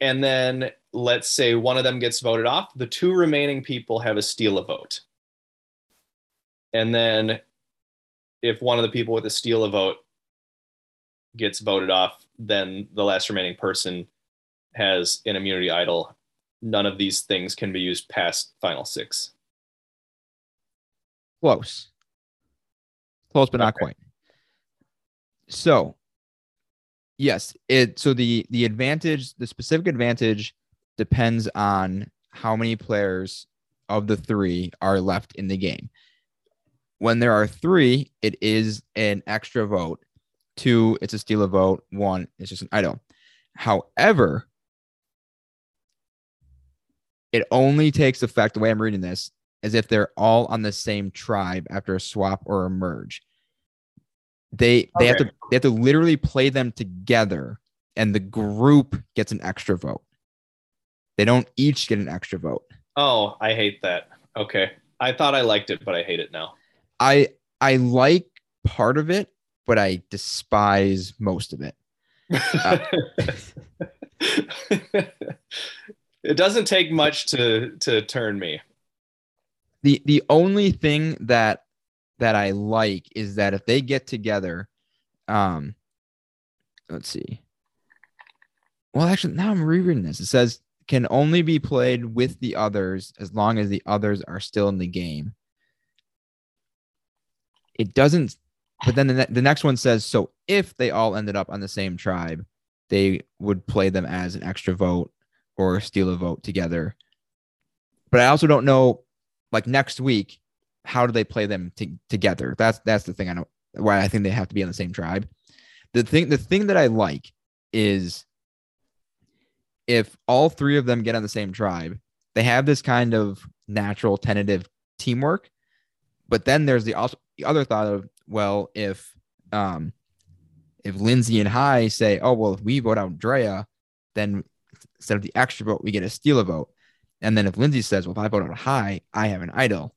Speaker 3: and then let's say one of them gets voted off, the two remaining people have a steal a vote. And then if one of the people with a steal a vote gets voted off, then the last remaining person has an immunity idol none of these things can be used past final six.
Speaker 2: Close. Close, but not quite. So, yes, it so the the advantage, the specific advantage depends on how many players of the three are left in the game. When there are three, it is an extra vote. Two, it's a steal a vote. One, it's just an idol. However, it only takes effect the way I'm reading this as if they're all on the same tribe after a swap or a merge. They they have to they have to literally play them together, and the group gets an extra vote. They don't each get an extra vote.
Speaker 3: Oh, I hate that. Okay. I thought I liked it, but I hate it now.
Speaker 2: I I like part of it, but I despise most of it.
Speaker 3: Uh, it doesn't take much to to turn me.
Speaker 2: the the only thing that that I like is that if they get together, um, let's see. Well, actually, now I'm rereading this. It says can only be played with the others as long as the others are still in the game. It doesn't, but then the, ne- the next one says so if they all ended up on the same tribe, they would play them as an extra vote or steal a vote together. But I also don't know like next week, how do they play them to, together? That's that's the thing I know why I think they have to be on the same tribe. The thing the thing that I like is if all three of them get on the same tribe, they have this kind of natural tentative teamwork. But then there's the also the other thought of well, if um if Lindsay and Hai say, oh well, if we vote out Drea, then instead of the extra vote, we get a steal a vote. And then if Lindsay says, well, if I vote out hai, I have an idol.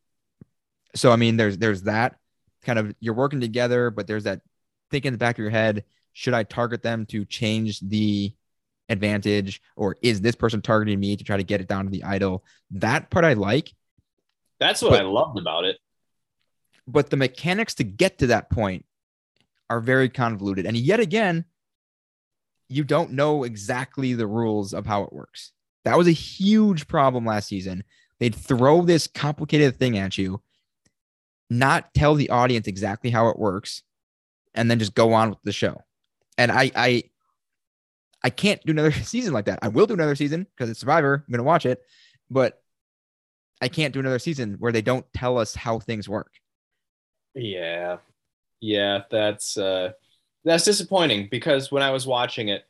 Speaker 2: So I mean, there's there's that kind of you're working together, but there's that think in the back of your head, should I target them to change the advantage, or is this person targeting me to try to get it down to the idol? That part I like,
Speaker 3: That's what
Speaker 2: But-
Speaker 3: I loved about it.
Speaker 2: but the mechanics to get to that point are very convoluted. And yet again, you don't know exactly the rules of how it works. That was a huge problem last season. They'd throw this complicated thing at you, not tell the audience exactly how it works, and then just go on with the show. And I I I can't do another season like that. I will do another season because it's Survivor. I'm gonna watch it, but I can't do another season where they don't tell us how things work.
Speaker 3: Yeah. Yeah, that's uh that's disappointing because when I was watching it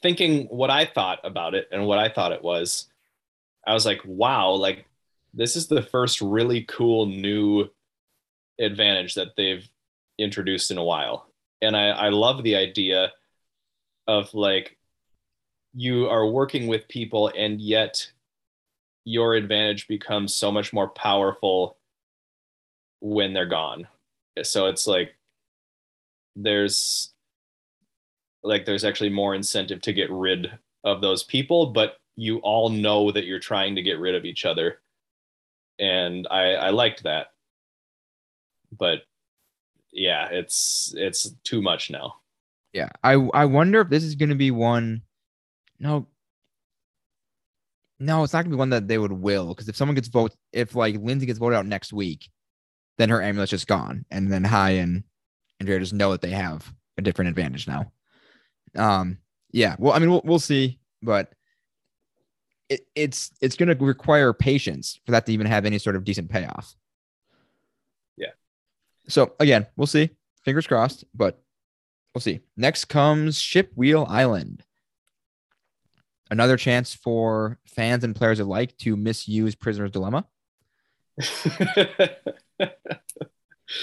Speaker 3: thinking what I thought about it and what I thought it was I was like, wow, like this is the first really cool new advantage that they've introduced in a while. And I I love the idea of like you are working with people and yet your advantage becomes so much more powerful when they're gone. So it's like there's like there's actually more incentive to get rid of those people, but you all know that you're trying to get rid of each other. And I, I liked that. But yeah, it's it's too much now.
Speaker 2: Yeah. I I wonder if this is gonna be one. No. No, it's not gonna be one that they would will because if someone gets vote, if like Lindsay gets voted out next week, then her amulet's just gone, and then hai and Andrea just know that they have a different advantage now. Um, yeah. Well, I mean, we'll we'll see, but it, it's it's going to require patience for that to even have any sort of decent payoff.
Speaker 3: Yeah.
Speaker 2: So again, we'll see. Fingers crossed, but we'll see. Next comes Shipwheel Island. Another chance for fans and players alike to misuse Prisoner's Dilemma.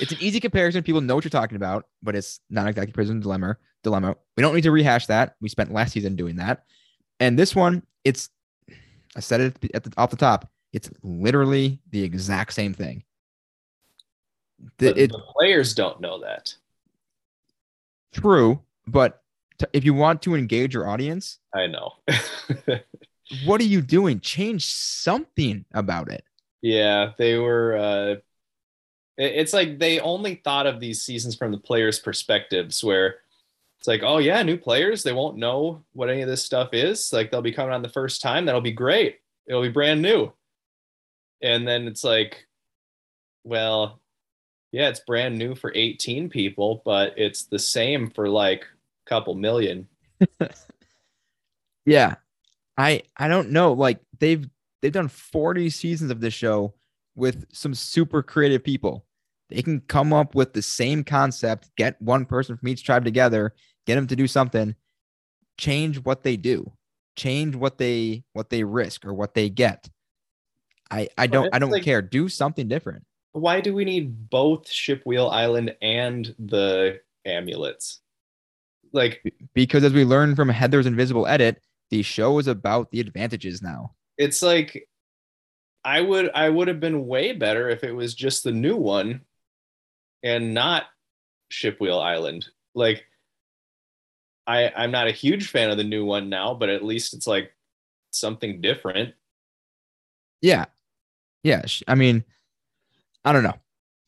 Speaker 2: It's an easy comparison. People know what you're talking about, but it's not exactly prison Dilemma. Dilemma. We don't need to rehash that. We spent last season doing that, and this one, it's. I said it at the, off the top. It's literally the exact same thing. The,
Speaker 3: But
Speaker 2: it,
Speaker 3: the players don't know that.
Speaker 2: true, but t- if you want to engage your audience,
Speaker 3: I know.
Speaker 2: what are you doing? Change something about it.
Speaker 3: yeah, they were. Uh, it's like they only thought of these seasons from the players' perspectives, where it's like, oh yeah, new players, they won't know what any of this stuff is. Like they'll be coming on the first time. That'll be great. It'll be brand new. And then it's like, well, yeah, it's brand new for 18 people, but it's the same for like a couple million.
Speaker 2: Yeah. I I don't know. Like they've they've done 40 seasons of this show with some super creative people. They can come up with the same concept, get one person from each tribe together, get them to do something, change what they do, change what they what they risk or what they get. I I don't I don't
Speaker 3: like-
Speaker 2: care. Do something different.
Speaker 3: Why do we need both Shipwheel Island and the amulets? Like
Speaker 2: Because as we learned from Heather's Invisible Edit, the show is about the advantages now.
Speaker 3: it's like I would I would have been way better if it was just the new one and not Shipwheel Island. Like I I'm not a huge fan of the new one now, but at least it's like something different.
Speaker 2: Yeah. Yeah. I mean, I don't know.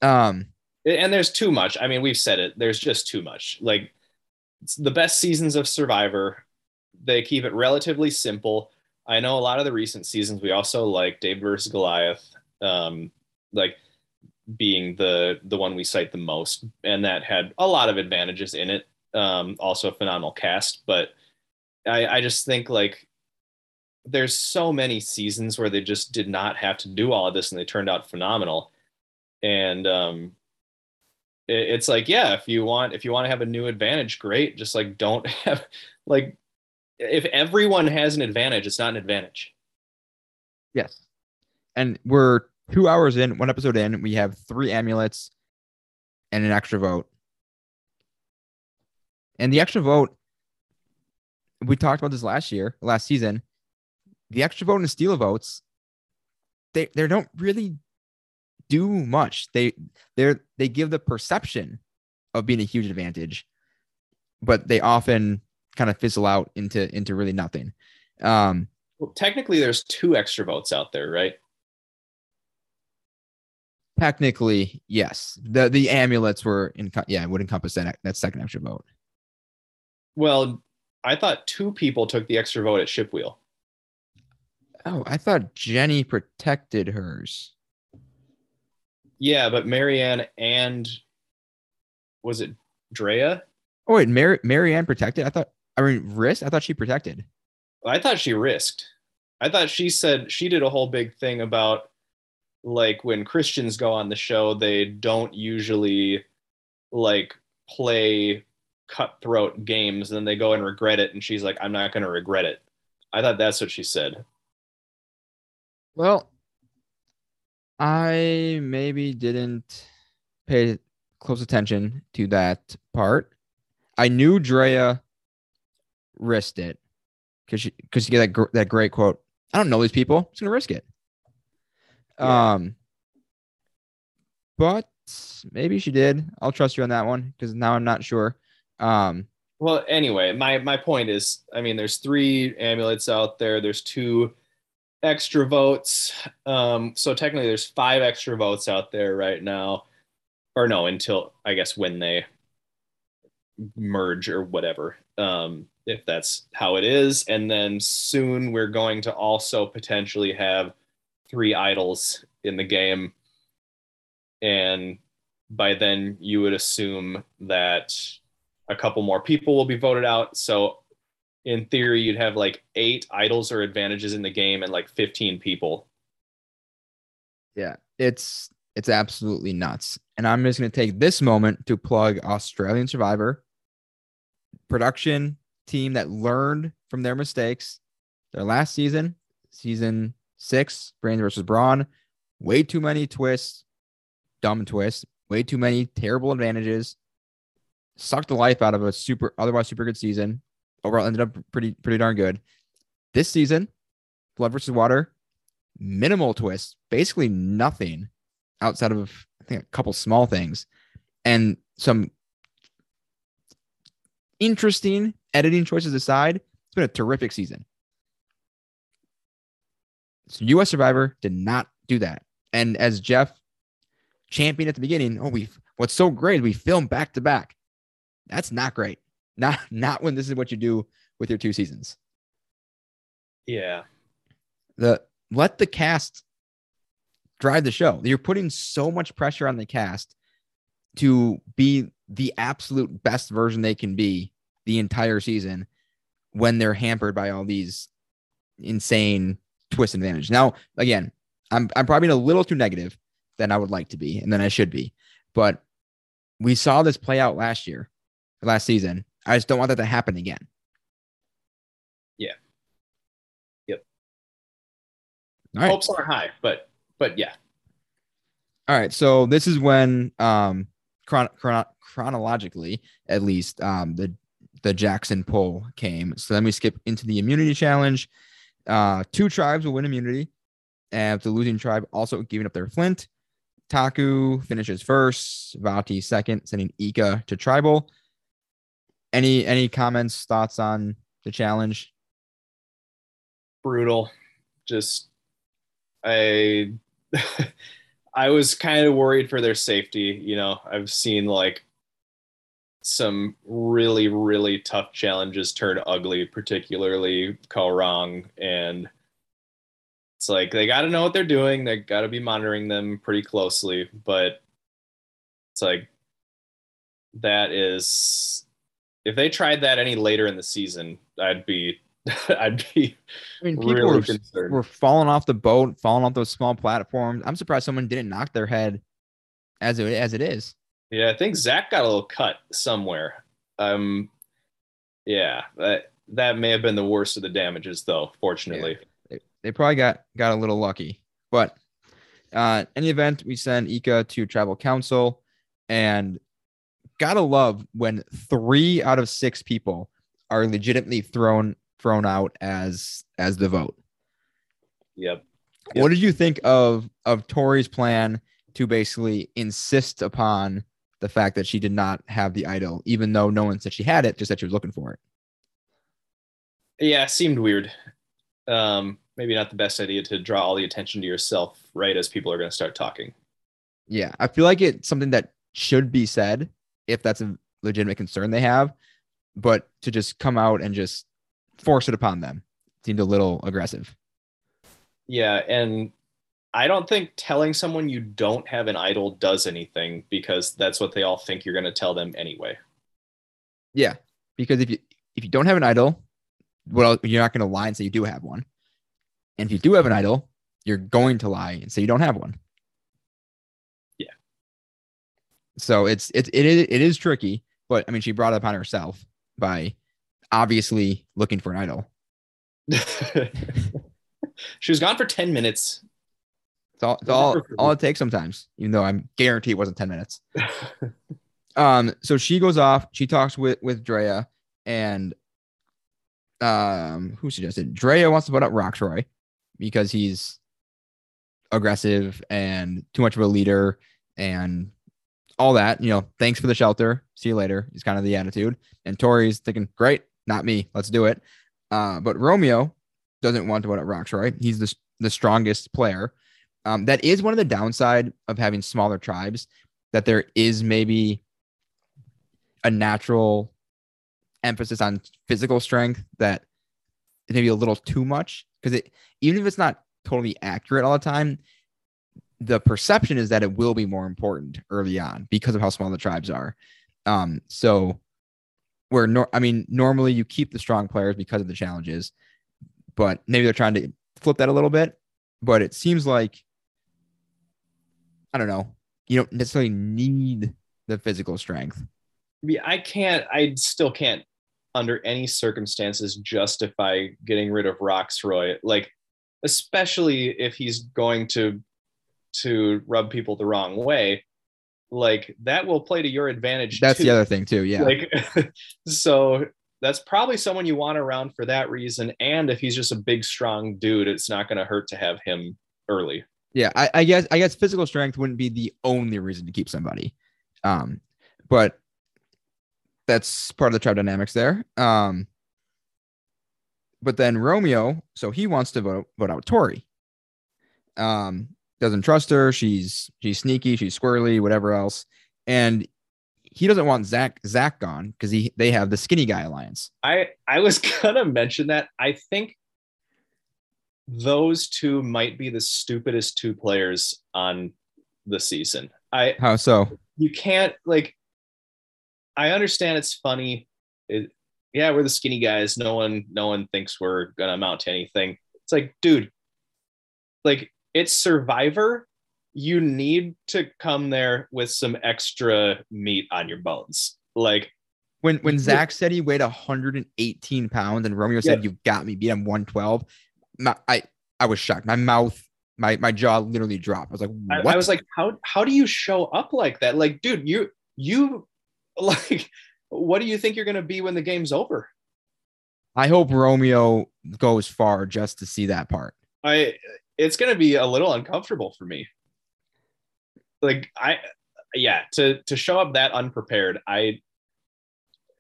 Speaker 2: Um,
Speaker 3: and there's too much. I mean, we've said it. There's just too much. Like it's the best seasons of Survivor, they keep it relatively simple. I know a lot of the recent seasons we also like David versus Goliath, um, like being the the one we cite the most, and that had a lot of advantages in it. Um, also a phenomenal cast, but I, I just think like there's so many seasons where they just did not have to do all of this and they turned out phenomenal. And um, it- it's like yeah if you want if you want to have a new advantage great just like don't have like if everyone has an advantage it's not an advantage
Speaker 2: yes. And we're two hours in, one episode in. We have three amulets and an extra vote. And the extra vote, we talked about this last year, last season. The extra vote and steal votes, they they don't really do much. They they're they give the perception of being a huge advantage, but they often kind of fizzle out into into really nothing. Um,
Speaker 3: well, technically there's two extra votes out there right
Speaker 2: technically, yes. The the amulets were in yeah, would encompass that that second extra vote.
Speaker 3: well i thought two people took the extra vote at shipwheel
Speaker 2: Oh, I thought Jenny protected hers.
Speaker 3: yeah but maryanne and was it drea
Speaker 2: Oh wait, Mary Maryanne protected. I thought I mean risk. I thought she protected.
Speaker 3: i thought she risked i thought she said she did a whole big thing about like when christians go on the show they don't usually like play cutthroat games and then they go and regret it and she's like i'm not going to regret it i thought that's what she said
Speaker 2: Well, I maybe didn't pay close attention to that part. I knew Drea risked it because she because she get that gr- that great quote. I don't know these people. I'm just gonna risk it.
Speaker 3: Yeah.
Speaker 2: Um, but maybe she did. I'll trust you on that one because now I'm not sure. Um,
Speaker 3: Well, anyway, my my point is, I mean, there's three amulets out there. There's two extra votes. Um, so technically, there's five extra votes out there right now, or no, until I guess when they merge or whatever, um, if that's how it is. And then soon we're going to also potentially have three idols in the game, and by then you would assume that a couple more people will be voted out. So in theory, you'd have like eight idols or advantages in the game and like 15 people.
Speaker 2: Yeah, it's it's absolutely nuts. And I'm just going to take this moment to plug Australian Survivor production team that learned from their mistakes. Their last season, season six, Brains versus Brawn, way too many twists, dumb twists, way too many terrible advantages. Sucked the life out of a super otherwise super good season. Overall ended up pretty pretty darn good. This season, Blood versus Water, minimal twists, basically nothing outside of I think a couple small things and some interesting editing choices aside. It's been a terrific season. US Survivor did not do that. And as Jeff championed at the beginning, oh, we what's so great, we film back to back. That's not great. Not not when this is what you do with your two seasons.
Speaker 3: Yeah.
Speaker 2: The let the cast drive the show. You're putting so much pressure on the cast to be the absolute best version they can be the entire season when they're hampered by all these insane twist advantage. Now, again, I'm I'm probably a little too negative than I would like to be and than I should be. But we saw this play out last year, last season. I just don't want that to happen again.
Speaker 3: Yeah. Yep.
Speaker 2: All right.
Speaker 3: Hopes are high, but but yeah.
Speaker 2: All right. So this is when um chron- chron- chronologically at least um the the Jackson poll came. So then we skip into the immunity challenge. Uh two tribes will win immunity. And the losing tribe also giving up their flint. Taku finishes first, Vati second, sending Ika to tribal. Any any comments, thoughts on the challenge?
Speaker 3: Brutal. Just I I was kind of worried for their safety. You know, I've seen like some really, really tough challenges turn ugly, particularly Kaoh Rong. And it's like they got to know what they're doing. They got to be monitoring them pretty closely. But it's like that is, if they tried that any later in the season, I'd be, I'd be
Speaker 2: I mean, people
Speaker 3: really
Speaker 2: were,
Speaker 3: concerned.
Speaker 2: were falling off the boat, falling off those small platforms. I'm surprised someone didn't knock their head as it as it is.
Speaker 3: Yeah, I think Zach got a little cut somewhere. Um, yeah, that that may have been the worst of the damages, though. Fortunately,
Speaker 2: They, they probably got got a little lucky. But uh, in the event, we send Ika to tribal council, and gotta love when three out of six people are legitimately thrown thrown out as as the vote.
Speaker 3: yep.
Speaker 2: What did you think of of Tori's plan to basically insist upon the fact that she did not have the idol, even though no one said she had it, just that she was looking for it?
Speaker 3: Yeah, seemed weird. Um, maybe not the best idea to draw all the attention to yourself right as people are going to start talking.
Speaker 2: Yeah, I feel like it's something that should be said if that's a legitimate concern they have, but to just come out and just force it upon them seemed a little aggressive.
Speaker 3: Yeah, and I don't think telling someone you don't have an idol does anything because that's what they all think you're going to tell them anyway.
Speaker 2: Yeah, because if you if you don't have an idol, well, you're not going to lie and say you do have one, and if you do have an idol, you're going to lie and say you don't have one.
Speaker 3: Yeah.
Speaker 2: So it's it's it is it is tricky, but I mean, she brought it upon herself by obviously looking for an idol.
Speaker 3: she was gone for 10 minutes.
Speaker 2: It's all, it's all, all it takes sometimes, even though I'm guaranteed it wasn't 10 minutes. Um, so she goes off, she talks with with Drea, and um, who suggested Drea wants to put up Rocksroy because he's aggressive and too much of a leader and all that, you know, thanks for the shelter. See you later. He's kind of the attitude. And Tori's thinking, great, not me. Let's do it. Uh, but Romeo doesn't want to go to Rocksroy. He's the, the strongest player. Um, that is one of the downside of having smaller tribes, that there is maybe a natural emphasis on physical strength that maybe a little too much because it even if it's not totally accurate all the time, the perception is that it will be more important early on because of how small the tribes are. Um, so where nor- I mean, normally you keep the strong players because of the challenges, but maybe they're trying to flip that a little bit. But it seems like I don't know, you don't necessarily need the physical strength.
Speaker 3: Yeah, I can't. I still can't, under any circumstances, justify getting rid of Rocksroy. Like, especially if he's going to to rub people the wrong way. Like that will play to your advantage.
Speaker 2: That's
Speaker 3: too.
Speaker 2: the other thing too. Yeah.
Speaker 3: Like, so that's probably someone you want around for that reason. And if he's just a big, strong dude, it's not going to hurt to have him early.
Speaker 2: Yeah, I, I, guess I guess physical strength wouldn't be the only reason to keep somebody, um, but that's part of the tribe dynamics there. Um, but then Romeo, so he wants to vote vote out Tori. Um, doesn't trust her. She's she's sneaky. She's squirrely. Whatever else, and he doesn't want Zach Zach gone because he they have the skinny guy alliance.
Speaker 3: I I was gonna mention that. I think those two might be the stupidest two players on the season. I
Speaker 2: how so?
Speaker 3: You can't like. I understand it's funny. It, yeah, we're the skinny guys. No one, no one thinks we're gonna amount to anything. It's like, dude, like it's Survivor. You need to come there with some extra meat on your bones. Like
Speaker 2: when when Zach said he weighed 118 pounds and Romeo said yeah. you got me, beat him 112 my, I I was shocked. My mouth, my my jaw literally dropped. I was like,
Speaker 3: what? I, I was like, how how do you show up like that? Like, dude, you you like, what do you think you're gonna be when the game's over?
Speaker 2: I hope Romeo goes far just to see that part.
Speaker 3: I it's gonna be a little uncomfortable for me. Like I yeah, to to show up that unprepared, I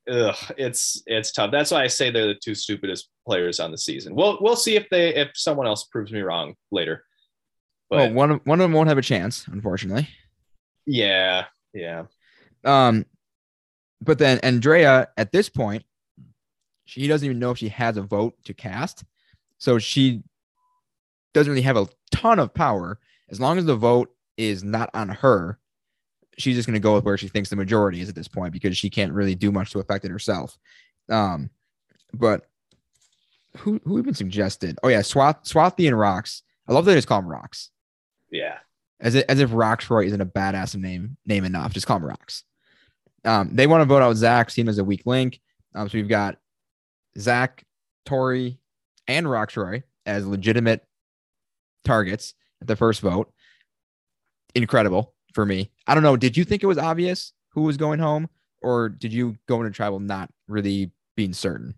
Speaker 3: ugh, it's it's tough. That's why I say they're the two stupidest players on the season. We'll we'll see if they if someone else proves me wrong later.
Speaker 2: But well, one of one of them won't have a chance, unfortunately.
Speaker 3: Yeah, yeah.
Speaker 2: Um, but then Andrea at this point, she doesn't even know if she has a vote to cast, so she doesn't really have a ton of power. As long as the vote is not on her, she's just going to go with where she thinks the majority is at this point because she can't really do much to affect it herself. Um, but who who even suggested? Oh yeah, Swath Swati and Rocks. I love that they just call them Rocks.
Speaker 3: Yeah,
Speaker 2: as if, as if Rocksroy isn't a badass name name enough. Just call him Rocks. Um, they want to vote out Zach, seen as a weak link. Um, so we've got Zach, Tori, and Rocksroy as legitimate targets at the first vote. Incredible for me. I don't know. Did you think it was obvious who was going home, or did you go into tribal not really being certain?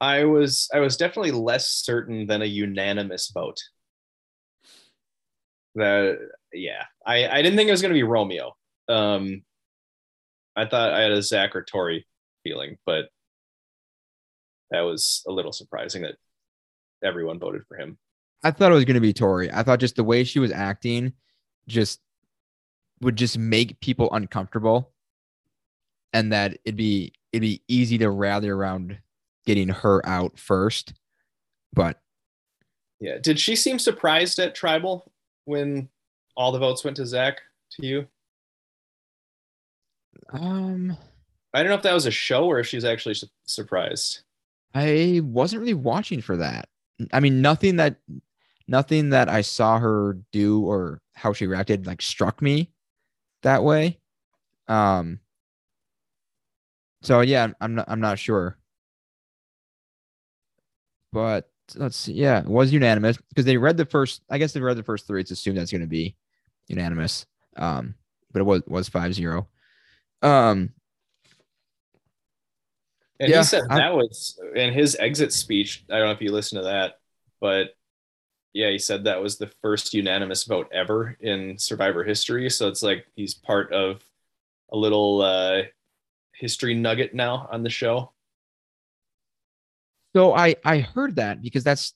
Speaker 3: I was I was definitely less certain than a unanimous vote. That yeah, I I didn't think it was going to be Romeo. Um, I thought I had a Zach or Tori feeling, but that was a little surprising that everyone voted for him.
Speaker 2: I thought it was going to be Tori. I thought just the way she was acting, just would just make people uncomfortable and that it'd be it'd be easy to rally around getting her out first but
Speaker 3: yeah. Did she seem surprised at tribal when all the votes went to zach to you?
Speaker 2: Um
Speaker 3: i don't know if that was a show or if she's actually su- surprised.
Speaker 2: I wasn't really watching for that. I mean nothing that nothing that i saw her do or how she reacted like struck me that way. Um, so yeah, I'm not, I'm not sure, but let's see. Yeah, it was unanimous because they read the first. I guess they read the first three. It's assumed that's going to be unanimous. Um, but it was was five zero. Um,
Speaker 3: and yeah, he said that I, was in his exit speech. I don't know if you listened to that, but yeah, he said that was the first unanimous vote ever in Survivor history. So it's like he's part of a little uh, history nugget now on the show.
Speaker 2: So I I heard that because that's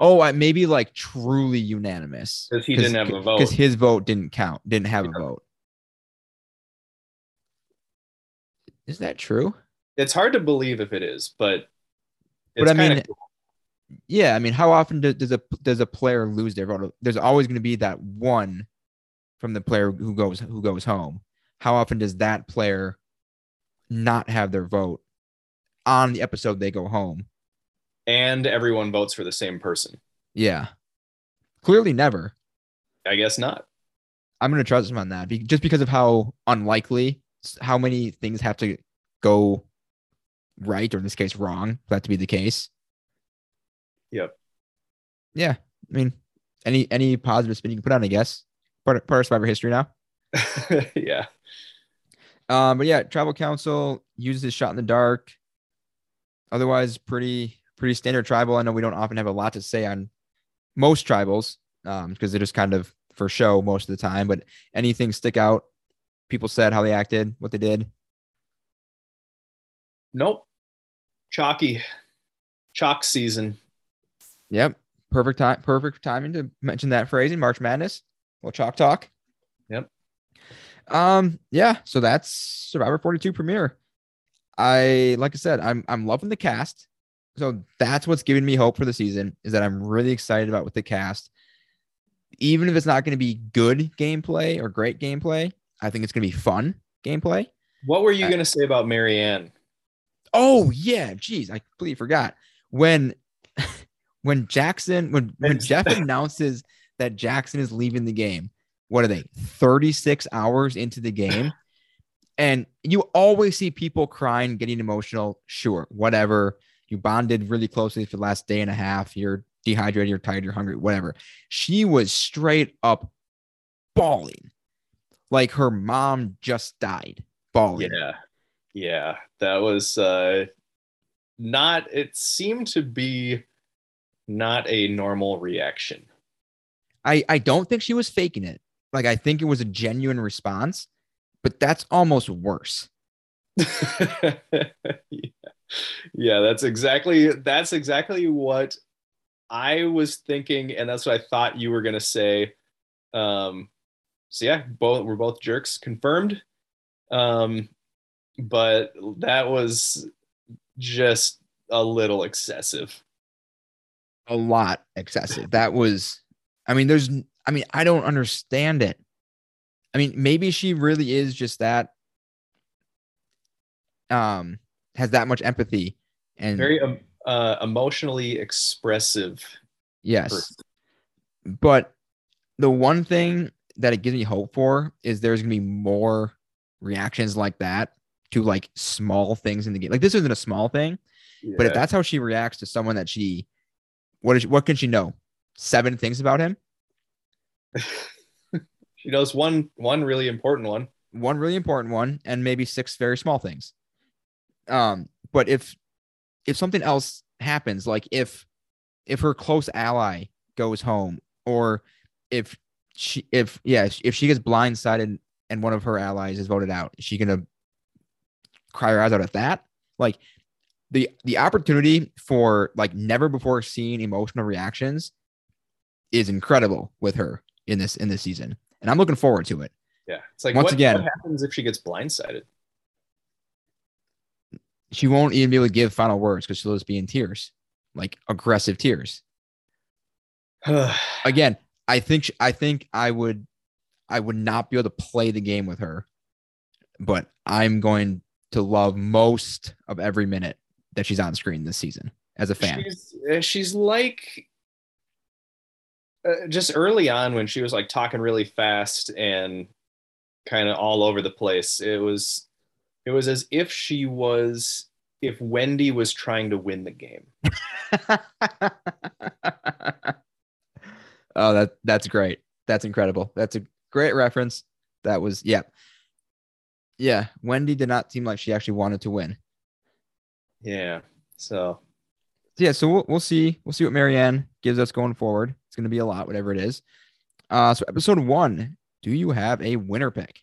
Speaker 2: oh I, maybe like truly unanimous
Speaker 3: Because he didn't have a vote.
Speaker 2: because his vote didn't count didn't have a vote. Is that true?
Speaker 3: It's hard to believe if it is, but
Speaker 2: But I mean,
Speaker 3: cool.
Speaker 2: Yeah, I mean, how often do, does a does a player lose their vote? There's always going to be that one from the player who goes who goes home. How often does that player not have their vote on the episode they go home?
Speaker 3: and everyone votes for the same person.
Speaker 2: Yeah, clearly never.
Speaker 3: I guess not.
Speaker 2: I'm going to trust him on that, be- just because of how unlikely, how many things have to go right, or in this case, wrong, for that to be the case.
Speaker 3: Yep.
Speaker 2: Yeah, I mean, any any positive spin you can put on, I guess. Part of, part of Survivor history now.
Speaker 3: yeah.
Speaker 2: Um, but yeah, Tribal Council uses his shot in the dark. Otherwise, pretty pretty standard tribal. I know we don't often have a lot to say on most tribals, um, because they're just kind of for show most of the time. But anything stick out? People said how they acted, what they did.
Speaker 3: Nope. Chalky. Chalk season.
Speaker 2: Yep, perfect time, perfect timing to mention that phrase in March Madness. Well, chalk talk.
Speaker 3: Yep.
Speaker 2: Um. Yeah. So that's Survivor 42 premiere. I like I said, I'm I'm loving the cast. So that's what's giving me hope for the season is that I'm really excited about with the cast. Even if it's not going to be good gameplay or great gameplay, I think it's going to be fun gameplay.
Speaker 3: What were you uh,
Speaker 2: I-
Speaker 3: going to say about Maryanne?
Speaker 2: Oh yeah, geez, I completely forgot when when Jackson when when Jeff announces that Jackson is leaving the game. What are they? 36 hours into the game. And you always see people crying, getting emotional. Sure, whatever. You bonded really closely for the last day and a half. You're dehydrated, you're tired, you're hungry, whatever. She was straight up bawling. Like her mom just died. Bawling.
Speaker 3: Yeah. Yeah. That was uh not it seemed to be not a normal reaction.
Speaker 2: I, I don't think she was faking it. Like I think it was a genuine response, but that's almost worse.
Speaker 3: yeah. yeah, that's exactly that's exactly what I was thinking, and that's what I thought you were gonna say. Um, so yeah, both we're both jerks, confirmed. Um, but that was just a little excessive.
Speaker 2: A lot excessive. That was, I mean, there's, I mean, I don't understand it. I mean, maybe she really is just that, um, has that much empathy and
Speaker 3: Very um, uh, emotionally expressive.
Speaker 2: yes.
Speaker 3: person.
Speaker 2: But the one thing that it gives me hope for is there's gonna be more reactions like that to like small things in the game. Like this isn't a small thing, But if that's how she reacts to someone that she, what is what can she know? Seven things about him.
Speaker 3: she knows one one really important one.
Speaker 2: One really important one, and maybe six very small things. Um, but if if something else happens, like if if her close ally goes home, or if she if yeah if she gets blindsided and one of her allies is voted out, is she gonna cry her eyes out at that? Like the the opportunity for like never before seen emotional reactions is incredible with her in this in this season, and I'm looking forward to it.
Speaker 3: Yeah, it's like
Speaker 2: Once
Speaker 3: what,
Speaker 2: again-
Speaker 3: what happens if she gets blindsided?
Speaker 2: She won't even be able to give final words because she'll just be in tears, like aggressive tears. Again, I think I think I would I would not be able to play the game with her, but I'm going to love most of every minute that she's on screen this season as a fan.
Speaker 3: She's uh, she's like uh, just early on when she was like talking really fast and kind of all over the place. It was it was as if she was if Wendy was trying to win the game.
Speaker 2: oh, that that's great. That's incredible. That's a great reference. That was yeah. Yeah, Wendy did not seem like she actually wanted to win.
Speaker 3: Yeah. So
Speaker 2: So, yeah, so we'll, we'll see. We'll see what Maryanne gives us going forward. It's going to be a lot, whatever it is. Uh, so episode one. Do you have a winner pick?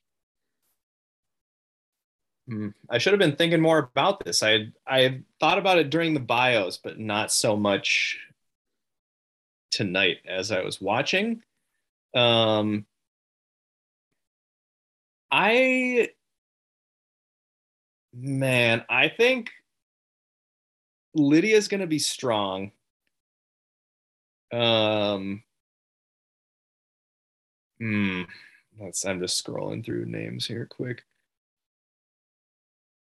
Speaker 3: Hmm. I should have been thinking more about this. I I thought about it during the bios, but not so much tonight as I was watching. Um, I man, I think Lydia's going to be strong. Um, hmm. Let's. I'm just scrolling through names here, quick.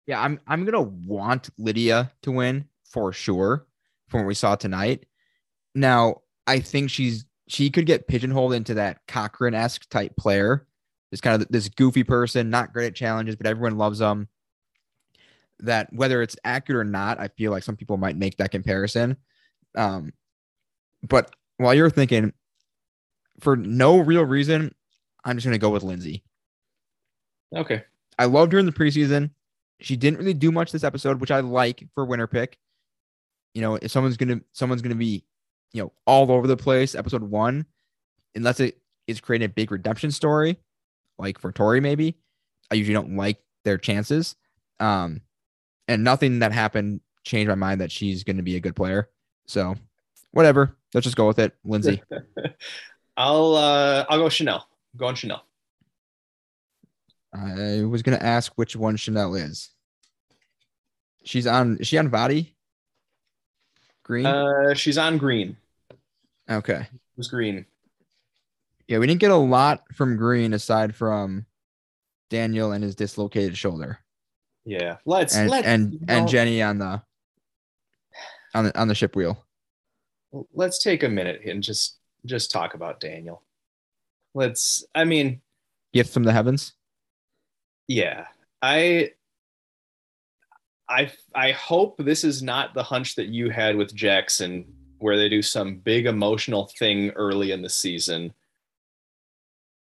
Speaker 2: Yeah, I'm I'm gonna want Lydia to win for sure from what we saw tonight. Now, I think she's she could get pigeonholed into that Cochran esque type player. This kind of this goofy person, not great at challenges, but everyone loves them. That whether it's accurate or not, I feel like some people might make that comparison. Um, but while you're thinking, for no real reason, I'm just gonna go with Lindsay.
Speaker 3: Okay.
Speaker 2: I loved her in the preseason. She didn't really do much this episode, which I like for winner pick. You know, if someone's gonna someone's gonna be, you know, all over the place, episode one, unless it is creating a big redemption story, like for Tori, maybe. I usually don't like their chances. Um, and nothing that happened changed my mind that she's gonna be a good player. So whatever. Let's just go with it. Lindsay.
Speaker 3: I'll uh I'll go Chanelle. Go on Chanelle.
Speaker 2: I was gonna ask which one Chanelle is. She's on is she on body? Green?
Speaker 3: Uh she's on green.
Speaker 2: okay.
Speaker 3: Who's green?
Speaker 2: Yeah, we didn't get a lot from Green aside from Daniel and his dislocated shoulder.
Speaker 3: Yeah. Let's
Speaker 2: And
Speaker 3: let's
Speaker 2: and
Speaker 3: you
Speaker 2: and Jenny on the on the on the ship wheel.
Speaker 3: let's take a minute and just just talk about Daniel. Let's I mean,
Speaker 2: Gift from the heavens.
Speaker 3: yeah. I I I hope this is not the hunch that you had with Jackson where they do some big emotional thing early in the season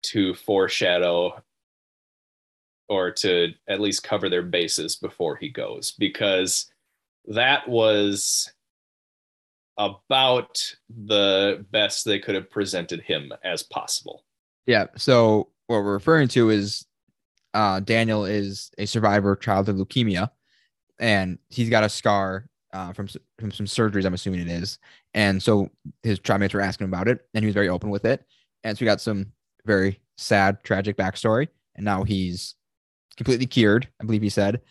Speaker 3: to foreshadow or to at least cover their bases before he goes because that was about the best they could have presented him as possible.
Speaker 2: Yeah. So what we're referring to is uh, Daniel is a survivor of childhood leukemia, and he's got a scar uh, from from some surgeries. I'm assuming it is, and so his tribemates were asking about it, and he was very open with it. And so we got some very sad, tragic backstory, and now he's completely cured. I believe he said,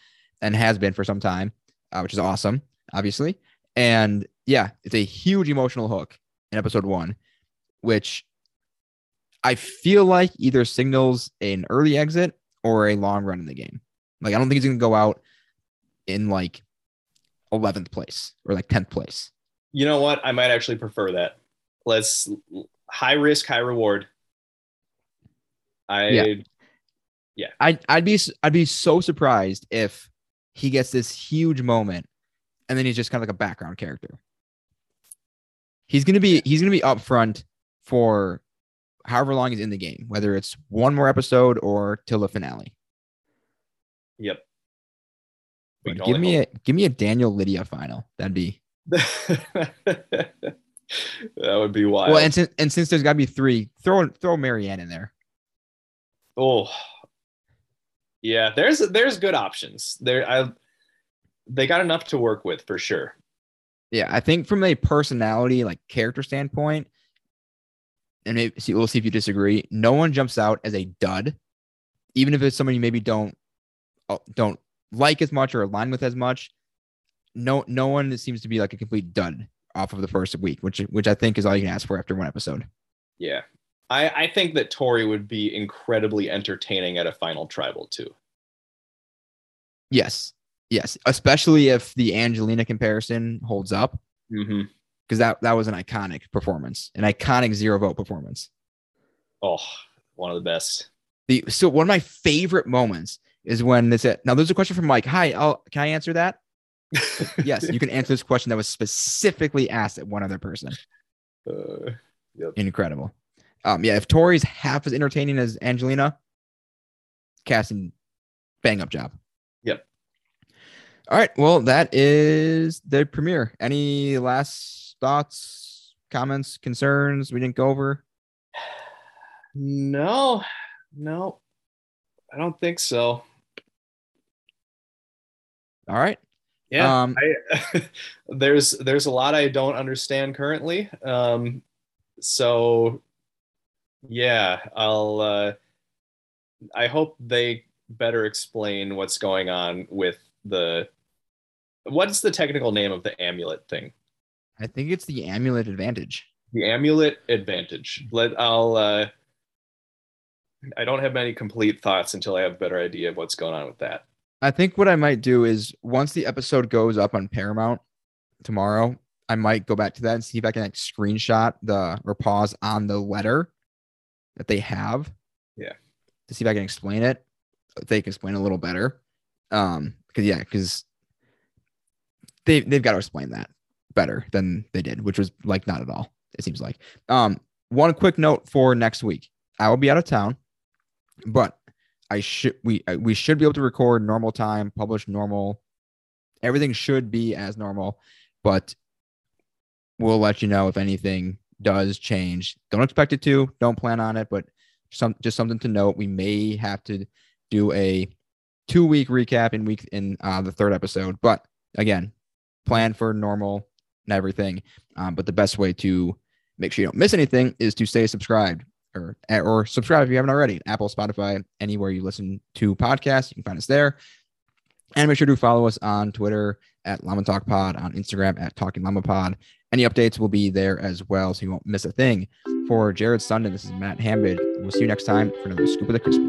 Speaker 2: and has been for some time, uh, which is awesome, obviously. And yeah, it's a huge emotional hook in episode one, which I feel like either signals an early exit or a long run in the game. Like I don't think he's gonna go out in like 11th place or like 10th place.
Speaker 3: You know what? I might actually prefer that. Let's high risk, high reward. I
Speaker 2: Yeah. I'd I'd be I'd be so surprised if he gets this huge moment and then he's just kind of like a background character. He's gonna be he's gonna be up front for however long he's in the game, whether it's one more episode or till the finale.
Speaker 3: yep.
Speaker 2: Give me
Speaker 3: only
Speaker 2: a give me a Daniel Lydia final. That'd be
Speaker 3: that would be wild.
Speaker 2: well, and since and since there's got to be three, throw throw Maryanne in there.
Speaker 3: oh, yeah. There's there's good options there. I they got enough to work with for sure.
Speaker 2: Yeah, I think from a personality, like character standpoint, and maybe see, we'll see if you disagree. No one jumps out as a dud, even if it's someone you maybe don't uh, don't like as much or align with as much. No, no one seems to be like a complete dud off of the first week, which which I think is all you can ask for after one episode.
Speaker 3: Yeah. I, I think that Tori would be incredibly entertaining at a final tribal too.
Speaker 2: Yes, yes, especially if the Angelina comparison holds up,
Speaker 3: Mm-hmm.
Speaker 2: because that that was an iconic performance, an iconic zero vote performance.
Speaker 3: Oh, one of the best.
Speaker 2: The so one of my favorite moments is when they said, "Now there's a question from Mike. Hi, I'll, can I answer that? Yes, you can answer this question that was specifically asked at one other person.
Speaker 3: Uh,
Speaker 2: Incredible. Um, yeah, if Tori's half as entertaining as Angelina, casting bang up job.
Speaker 3: Yep.
Speaker 2: All right. Well, that is the premiere. Any last thoughts, comments, concerns we didn't go over?
Speaker 3: no, no, I don't think so.
Speaker 2: All right.
Speaker 3: Yeah,
Speaker 2: Um,
Speaker 3: I, there's there's a lot I don't understand currently. Um, so yeah, I'll. Uh, I hope they better explain what's going on with the. What's the technical name of the amulet thing?
Speaker 2: I think it's the amulet advantage.
Speaker 3: The amulet advantage. Let I'll. Uh, I don't have many complete thoughts until I have a better idea of what's going on with that.
Speaker 2: I think what I might do is once the episode goes up on Paramount tomorrow, I might go back to that and see if I can like screenshot the or pause on the letter that they have.
Speaker 3: Yeah.
Speaker 2: To see if I can explain it. If they can explain a little better. Um, because yeah, because they they've got to explain that better than they did, which was like not at all, it seems like. Um, one quick note for next week. I will be out of town, but I should we we should be able to record normal time, publish normal. Everything should be as normal, but we'll let you know if anything does change. Don't expect it to. Don't plan on it, but some just something to note. We may have to do a two week recap in week in uh, the third episode, but again, plan for normal and everything. Um, but the best way to make sure you don't miss anything is to stay subscribed or or subscribe if you haven't already. Apple, Spotify, anywhere you listen to podcasts, you can find us there. And make sure to follow us on Twitter at Llama Talk Pod, on Instagram at Talking Llama Pod. Any updates will be there as well, so you won't miss a thing. For Jared Sundin, this is Matt Hamid. We'll see you next time for another Scoop of the Crisp.